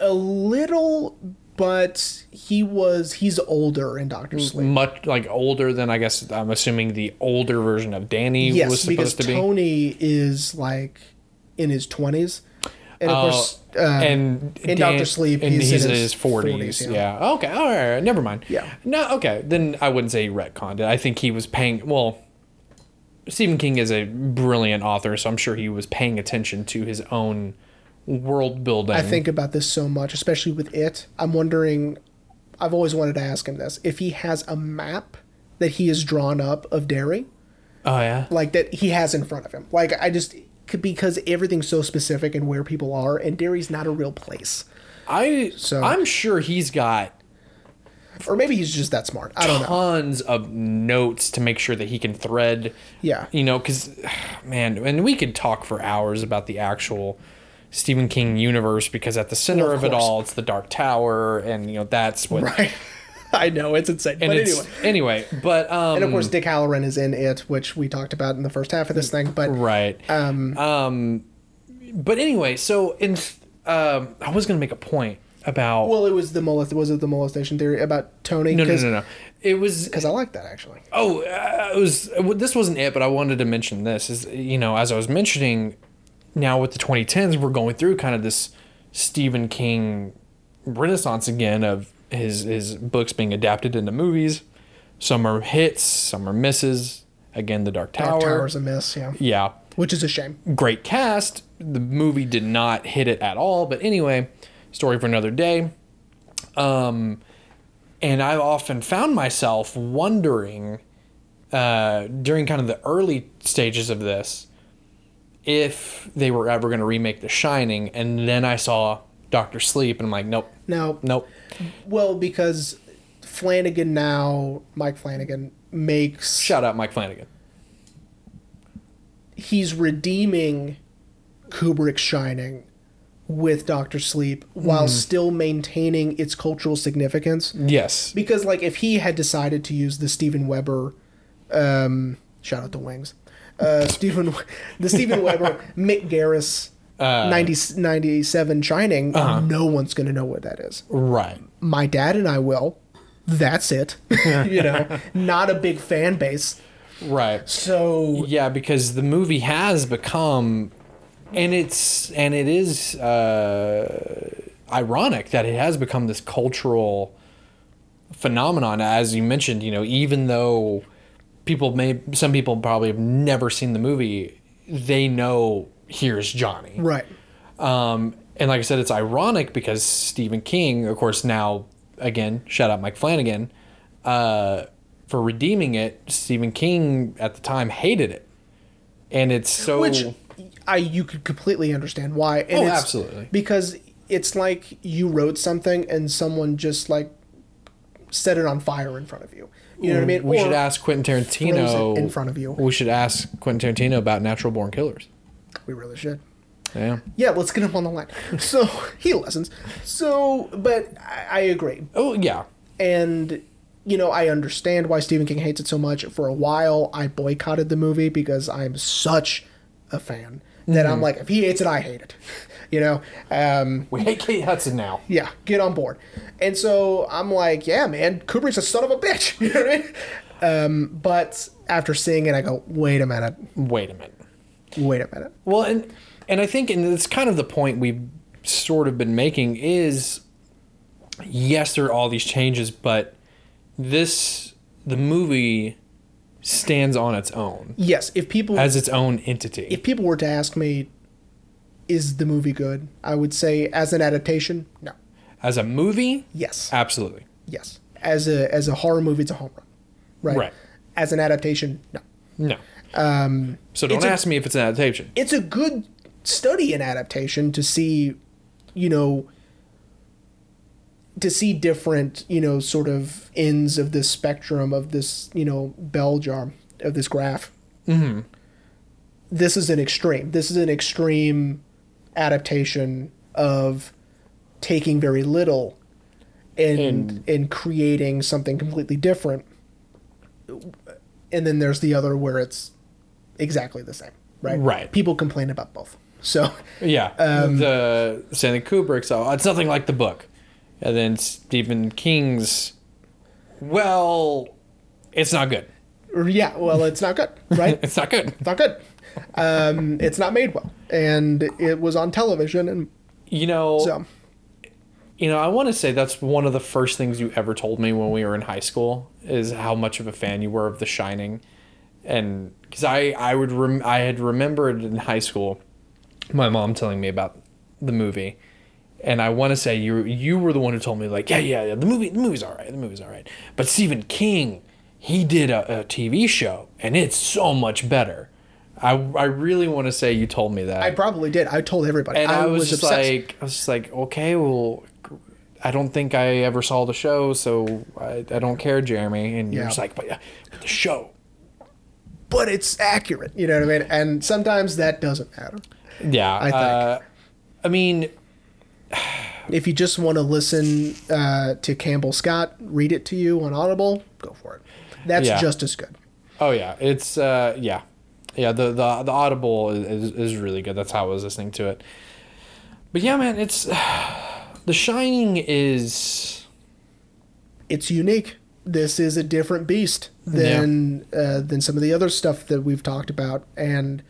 a little, but he was he's older in Doctor Sleep. Much like older than I guess I'm assuming the older version of Danny Yes, was because supposed to be. Tony is like in his twenties, and of Oh, course, uh, and in Dan- Dr. Sleep, and he's he's, in in his his 40s. 40s, yeah. yeah. Okay. All right. Never mind. Yeah. No. Okay. Then I wouldn't say he retconned it. I think he was paying. Well, Stephen King is a brilliant author, so I'm sure he was paying attention to his own world building. I think about this so much, especially with it. I'm wondering. I've always wanted to ask him this: if he has a map that he has drawn up of Derry, Oh yeah. like that he has in front of him. Like I just because everything's so specific and where people are, and Derry's not a real place. I. So- I'm sure he's got Or maybe he's just that smart. I don't know. tons of notes to make sure that he can thread. Yeah. You know, because man, and we could talk for hours about the actual Stephen King universe because at the center Well, of, of it all, it's the Dark Tower, and you know that's what. Right. I know it's insane. And but it's, anyway. anyway, but um, And of course, Dick Hallorann is in it, which we talked about in the first half of this thing. But right. um, Um, but anyway, so in um, I was gonna make a point about well, it was the molest. Was it the molestation theory about Tony? no, no, no, no. It was Because I like that actually. Oh, uh, it was. This wasn't it, but I wanted to mention this. Is you know, as I was mentioning, now with the 2010s, we're going through kind of this Stephen King renaissance again of his his books being adapted into movies. Some are hits, some are misses. Again, The Dark Tower. Dark Tower's a miss, yeah. Yeah, Which is a shame. great cast. The movie did not hit it at all, but anyway, story for another day. Um, and I've often found myself wondering uh, during kind of the early stages of this if they were ever going to remake The Shining, and then I saw Doctor Sleep, and I'm like, nope, nope, nope. Well, because Flanagan now, Mike Flanagan makes Shout out Mike Flanagan. he's redeeming Kubrick's Shining with Doctor Sleep while still maintaining its cultural significance. Yes, Because like if he had decided to use the Steven Weber, um, shout out to Wings, uh, Stephen, the Steven Weber Mick Garris. 90, 97 Shining, no one's going to know what that is. right. My dad and I will. That's it. you know, not a big fan base. Right. So, Yeah, because the movie has become, and it's and it is uh, ironic that it has become this cultural phenomenon. As you mentioned, you know, even though people may, some people probably have never seen the movie, they know here's Johnny. right. Um, and like I said, it's ironic because Stephen King, of course, now again, shout out Mike Flanagan, uh, for redeeming it. Stephen King at the time hated it, and it's so Which I you could completely understand why. And Oh, it's absolutely. Because it's like you wrote something and someone just like set it on fire in front of you. You know what I mean? we Or should ask Quentin Tarantino in front of you. We should ask Quentin Tarantino about Natural Born Killers. We really should. Yeah. Yeah, let's get him on the line. So he listens. So, but I, I agree. Oh yeah. And, you know, I understand why Stephen King hates it so much. For a while, I boycotted the movie because I'm such a fan that I'm like, if he hates it, I hate it. You know? Um, We hate Kate Hudson now. yeah, get on board. And so I'm like, yeah, man, Kubrick's a son of a bitch. You know what I mean? Um, but after seeing it, I go, wait a minute, Wait a minute. Wait a minute. Well, and and I think, and it's kind of the point we've sort of been making is, yes, there are all these changes, but this the movie stands on its own Yes, if people as its own entity. if people were to ask me, is the movie good? I would say, as an adaptation, no. as a movie, Yes, absolutely. yes. As a as a horror movie, it's a home run, right? Right. As an adaptation, no. No. Um, so don't it's a- ask me if it's an adaptation. It's a good study in adaptation to see, you know, to see different, you know, sort of ends of this spectrum of this, you know, bell jar of this graph. Mm-hmm. This is an extreme. This is an extreme adaptation of taking very little and and creating something completely different. And then there's the other where it's exactly the same, right? Right. People complain about both. So Yeah. Um, the Stanley Kubrick's, oh, it's nothing like the book. And then Stephen King's, well, it's not good. yeah, well, it's not good, right? It's not good. it's not good. Um, it's not made well, and it was on television, and You know, so you know, I want to say that's one of the first things you ever told me when we were in high school is how much of a fan you were of The Shining, and because I I would rem- I had remembered in high school, my mom telling me about the movie, and I want to say you you were the one who told me like yeah yeah yeah the movie the movie's all right the movie's all right, but Stephen King he did a, a TV show and it's so much better. I, I really want to say you told me that I probably did. I told everybody. and I, was, just obsessed. like, I was just like, okay, well, I don't think I ever saw the show, so I, I don't care, Jeremy. And you're just like, but, yeah, but the show, but it's accurate. You know what I mean? And sometimes that doesn't matter. yeah. I think. Uh, I mean, If you just want to listen uh, to Campbell Scott read it to you on Audible, go for it. That's Yeah. just as good. oh yeah, it's uh, yeah, yeah. The the the Audible is, is really good. That's how I was listening to it. But yeah, man, it's The Shining is It's unique. This is a different beast than uh, than some of the other stuff that we've talked about, and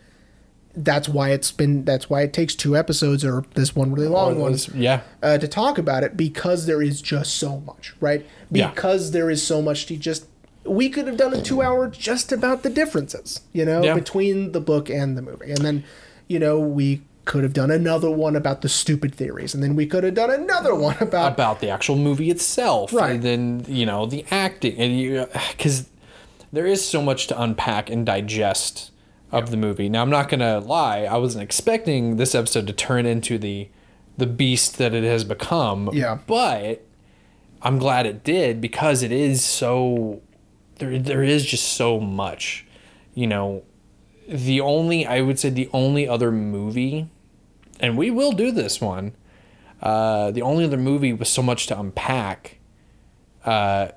that's why it's been. That's why it takes two episodes or this one really long one yeah, uh, to talk about it because there is just so much, right? Yeah. Because there is so much to just. We could have done a two hour just about the differences, you know, Yeah. between the book and the movie. And then, you know, we could have done another one about the stupid theories. And then we could have done another one about. about the actual movie itself, Right. And then you know the acting, and you because there is so much to unpack and digest of the movie. Now I'm not gonna lie, I wasn't expecting this episode to turn into the the beast that it has become. Yeah. but I'm glad it did because it is so there. There is just so much, you know. The only I would say the only other movie, and we will do this one. Uh, the only other movie with so much to unpack, uh,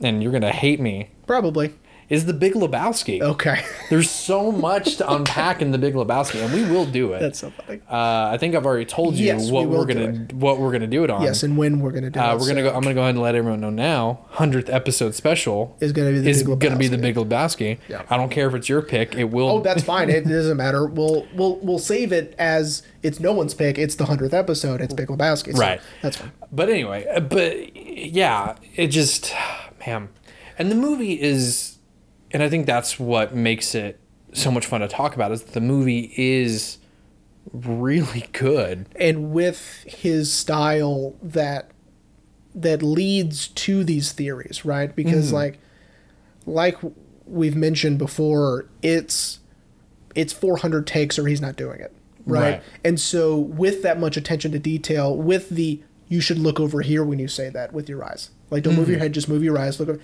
and you're gonna hate me, Probably. Is the Big Lebowski. Okay. There's so much to unpack in the Big Lebowski, and we will do it. That's so funny. uh, I think I've already told you Yes, what we we're gonna what we're gonna do it on. yes, and when we're going to do Uh, it. we're gonna go. I'm gonna go ahead and let everyone know now. Hundredth episode special Is gonna be the is Big gonna be the Lebowski. Big Lebowski. Yeah. I don't care if it's your pick. It will. Oh, that's fine. It doesn't matter. We'll we'll we'll save it as it's no one's pick. It's the hundredth episode. It's Big Lebowski. so Right. That's fine. But anyway, uh, but yeah, it just, man. And the movie is, and I think that's what makes it so much fun to talk about is that the movie is really good. and with his style that that leads to these theories right because mm-hmm. like like we've mentioned before it's it's 400 takes or he's not doing it right? Right. and so with that much attention to detail with the you should look over here when you say that with your eyes like don't move your mm. head just move your eyes look over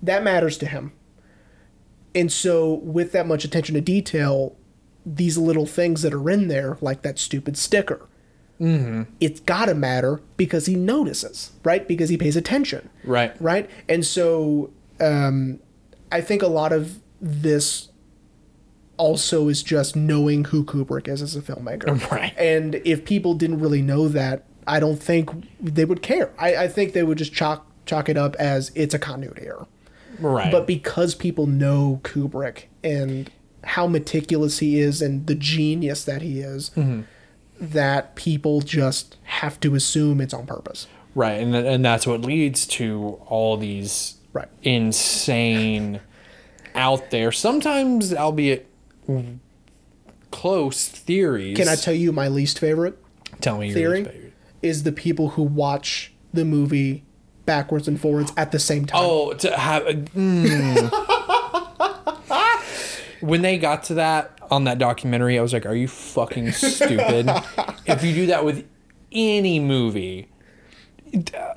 that matters to him and so with that much attention to detail these little things that are in there, like that stupid sticker. Mm-hmm. It's gotta matter because he notices, right? Because he pays attention Right. right? And so um, I think a lot of this also is just knowing who Kubrick is as a filmmaker. Right. And if people didn't really know that, I don't think they would care. I, I think they would just chalk chalk it up as it's a continuity error. Right. But because people know Kubrick and how meticulous he is and the genius that he is, mm-hmm. that people just have to assume it's on purpose. right. And and that's what leads to all these Right. insane out there, sometimes albeit close theories. Can I tell you my least favorite? tell me your theory? favorite? is the people who watch the movie backwards and forwards at the same time. Oh, to have mm. when they got to that on that documentary, I was like, "Are you fucking stupid?" if you do that with any movie, uh,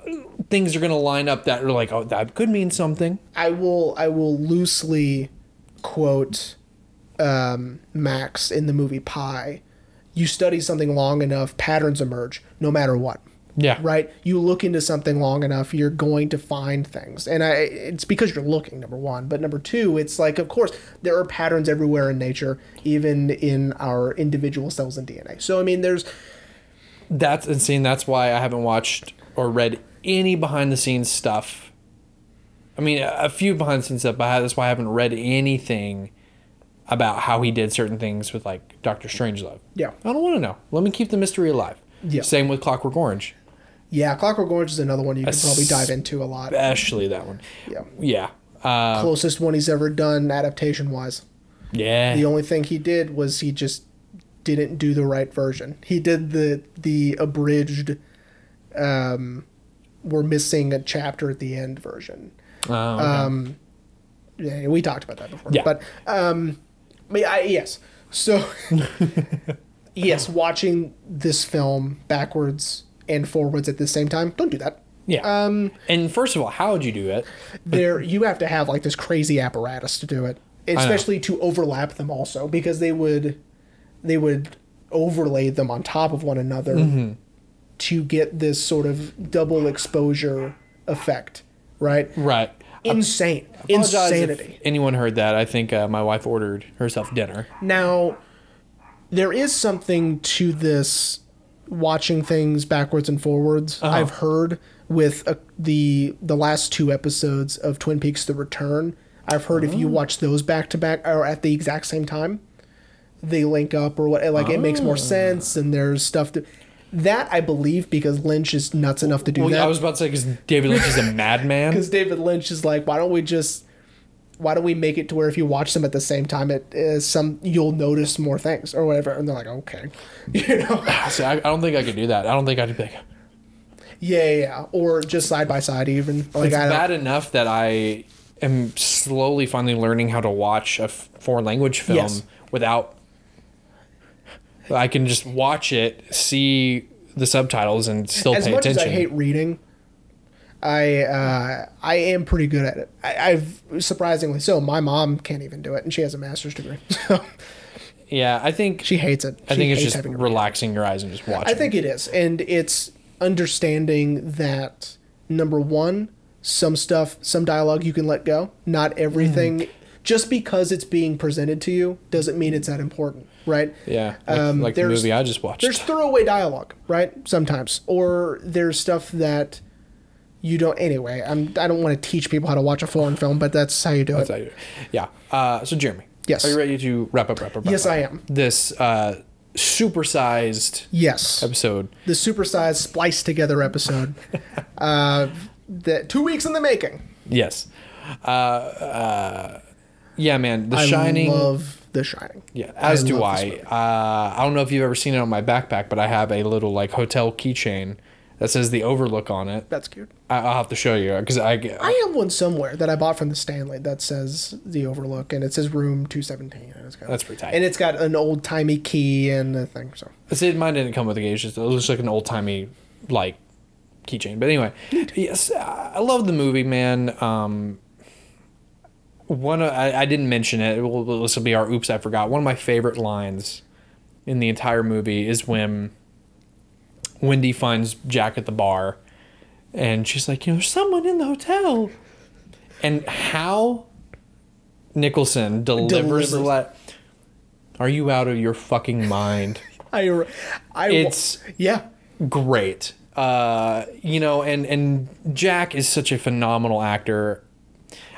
things are gonna line up that are like, "Oh, that could mean something." I will I will loosely quote um, Max in the movie Pi. You study something long enough, patterns emerge, no matter what. Yeah, Right? You look into something long enough, you're going to find things. And I it's because you're looking, number one. But number two, it's like of course there are patterns everywhere in nature, even in our individual cells and DNA. So I mean there's That's insane. That's why I haven't watched or read any behind the scenes stuff. I mean, a a few behind the scenes stuff, but that's why I haven't read anything about how he did certain things with like Doctor Strangelove. Yeah. I don't want to know. Let me keep the mystery alive. Yeah. Same with Clockwork Orange, Yeah, Clockwork Orange is another one you can probably dive into a lot. especially that one. Yeah. Yeah. Uh, Closest one he's ever done adaptation wise. yeah. The only thing he did was he just didn't do the right version. He did the the abridged um we're missing a chapter at the end version. Oh, okay. Um yeah, we talked about that before. Yeah. But um but I, yes. So yes, watching this film backwards and forwards at the same time, don't do that. yeah. Um and first of all, how would you do it? there you have to have like this crazy apparatus to do it especially to overlap them also because they would they would overlay them on top of one another Mm-hmm. to get this sort of double exposure effect right Right. insane if insanity anyone heard that? I think uh, my wife ordered herself dinner. now there is something to this watching things backwards and forwards Uh-huh. i've heard with uh, the the last two episodes of twin peaks the return i've heard if Oh. you watch those back to back or at the exact same time they link up or what like it makes Oh. more sense and there's stuff to that i believe because lynch is nuts enough to do Well, that I was about to say because David Lynch is a madman. because david lynch is like why don't we just why don't we make it to where if you watch them at the same time it is some you'll notice more things or whatever and they're like okay you know See, I, I don't think I could do that. I don't think I'd be like, yeah yeah, yeah. or just side by side even like it's I bad enough that I am slowly finally learning how to watch a foreign language film Yes. without. I can just watch it, see the subtitles, and still as pay much as I hate reading, I uh, I am pretty good at it. I, I've surprisingly so. My mom can't even do it, and she has a master's degree. So yeah, I think she hates it. I think it's just having to read. relaxing your eyes and just watching. I think it is, and it's understanding that number one, some stuff, some dialogue you can let go. Not everything. Mm. Just because it's being presented to you doesn't mean it's that important, right? Yeah, like, Um, like the movie I just watched. There's throwaway dialogue, right? Sometimes, or there's stuff that you don't. Anyway, I'm. I don't want to teach people how to watch a foreign film, but that's how you do That's it. how you- yeah. Uh, so Jeremy, Yes. are you ready to wrap up? Wrap up? Wrap Yes, up? I am. This uh, supersized Yes, episode. the supersized spliced together episode. uh, that two weeks in the making. Yes. Uh, uh, yeah, man. The I Shining. love The Shining. yeah, as do love I. Uh, I don't know if you've ever seen it on my backpack, but I have a little like hotel keychain that says the Overlook on it. That's cute. I- I'll have to show you because I, I have one somewhere that I bought from the Stanley that says the Overlook, and it says room two seventeen. And it's got, That's pretty tight. And it's got an old timey key and a thing. So See, mine didn't come with a gauge. It looks like an old timey like keychain. But anyway, yes, I love the movie, man. Um, one of- I, I didn't mention it. Well, This will be our oops, I forgot. One of my favorite lines in the entire movie is when Wendy finds Jack at the bar, and she's like, "You know, there's someone in the hotel," and how Nicholson delivers, the Delivers. le- Are you out of your fucking mind? I, I, It's yeah, great. Uh, you know, and and Jack is such a phenomenal actor.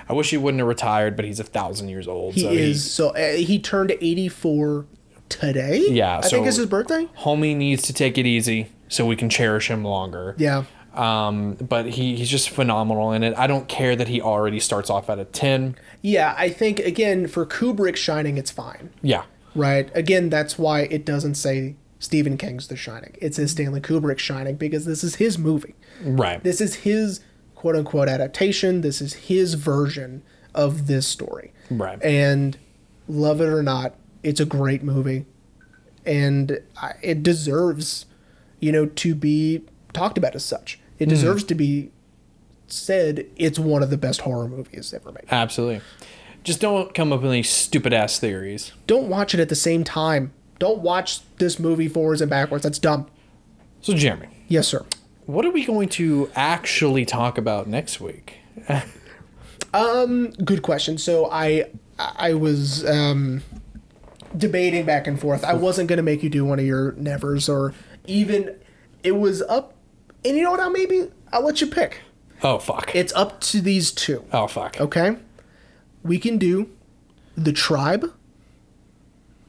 I wish he wouldn't have retired, but he's a thousand years old. he so is. so uh, he turned 84 today. Yeah, I think it's his birthday. homie needs to take it easy so we can cherish him longer. Yeah, Um, but he, he's just phenomenal in it. I don't care that he already starts off at a 10. yeah. I think again for Kubrick Shining, it's fine. Yeah. Right. Again, that's why it doesn't say Stephen King's The Shining. It says Stanley Kubrick Shining because this is his movie. Right. This is his quote unquote adaptation. This is his version of this story. Right. And love it or not, it's a great movie. And I- it deserves, you know, to be talked about as such. It deserves to be said it's one of the best horror movies ever made. Absolutely. Just don't come up with any stupid ass theories. Don't watch it at the same time. Don't watch this movie forwards and backwards. That's dumb. So, Jeremy, Yes, sir. what are we going to actually talk about next week? Um, good question. So I I was um, debating back and forth. I wasn't gonna make you do one of your nevers or even it was up. And you know what? I'll maybe I'll let you pick. Oh, fuck. It's up to these two. oh, fuck. Okay. We can do the tribe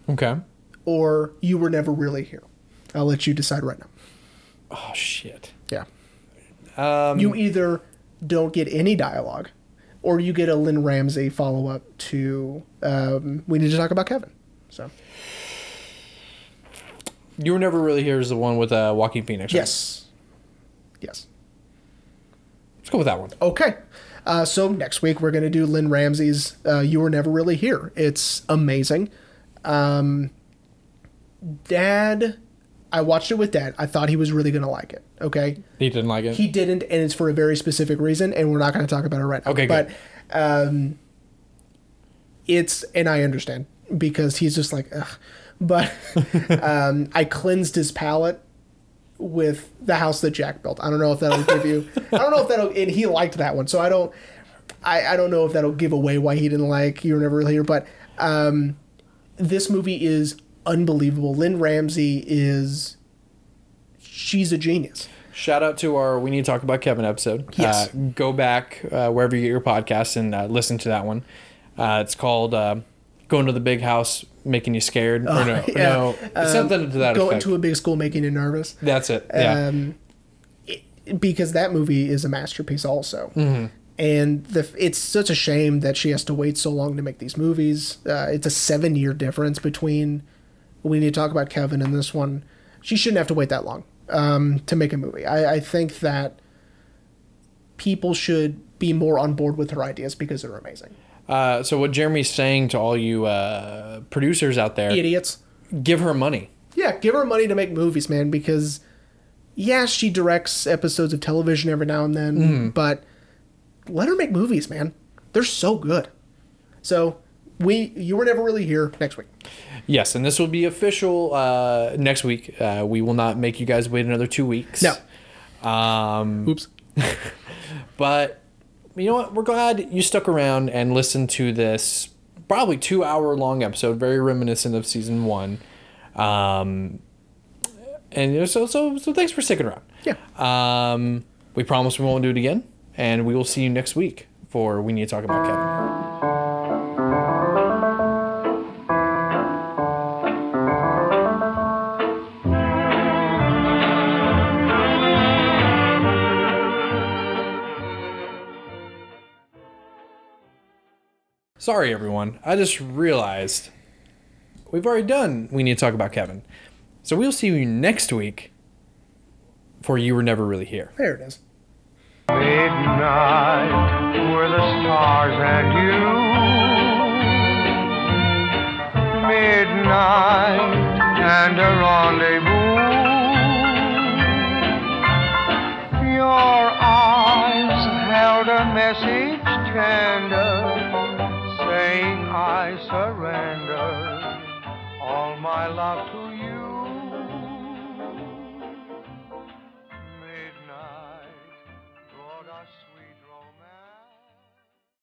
Okay. or you were never really here. I'll let you decide right now. Oh, shit. Yeah. Um, you either don't get any dialogue, or you get a Lynne Ramsay follow up to um, "We Need to Talk About Kevin." So you were never really here is the one with uh, Joaquin Phoenix. right? yes, yes. Let's go with that one. Okay. Uh, so next week we're gonna do Lynne Ramsay's uh, "You Were Never Really Here." It's amazing. Um, Dad, I watched it with Dad. I thought he was really gonna like it. Okay. He didn't like it. He didn't, and it's for a very specific reason, and we're not going to talk about it right now. Okay, but good. um, it's and I understand because he's just like, Ugh. But um, I cleansed his palate with the house that Jack built. I don't know if that'll give you. I don't know if that'll. And he liked that one, so I don't. I, I don't know if that'll give away why he didn't like You Were Never Really Here, but um, this movie is unbelievable. Lynne Ramsay is. She's a genius. Shout out to our We Need to Talk About Kevin episode. Yes. Uh, go back uh, wherever you get your podcasts and uh, listen to that one. Uh, it's called uh, Going to the Big House Making You Scared. or no, Oh, yeah. no, it's something to that Going effect. to a big school making you nervous. That's it. Yeah. Um, it- because that movie is a masterpiece also. Mm-hmm. And the it's such a shame that she has to wait so long to make these movies. Uh, it's a seven year difference between we need to talk about Kevin and this one. She shouldn't have to wait that long um, to make a movie. I, I think that people should be more on board with her ideas because they're amazing. Uh, so what Jeremy's saying to all you uh, producers out there, Idiots. give her money. Yeah, give her money to make movies, man, because yeah, she directs episodes of television every now and then, but let her make movies, man. They're so good. So, we you were never really here next week. Yes, and this will be official uh, next week. Uh, we will not make you guys wait another two weeks. No. Um, Oops. But you know what? We're glad you stuck around and listened to this probably two hour long episode, very reminiscent of season one. Um, and so so so thanks for sticking around. Yeah. Um, we promise we won't do it again, and we will see you next week for we need to talk about Kevin. Sorry, everyone. I just realized we've already done. We need to talk about Kevin. So we'll see you next week for You Were Never Really Here. There it is. Midnight were the stars and you. Midnight and a rendezvous. Your eyes held a message tender, I surrender all my love to you.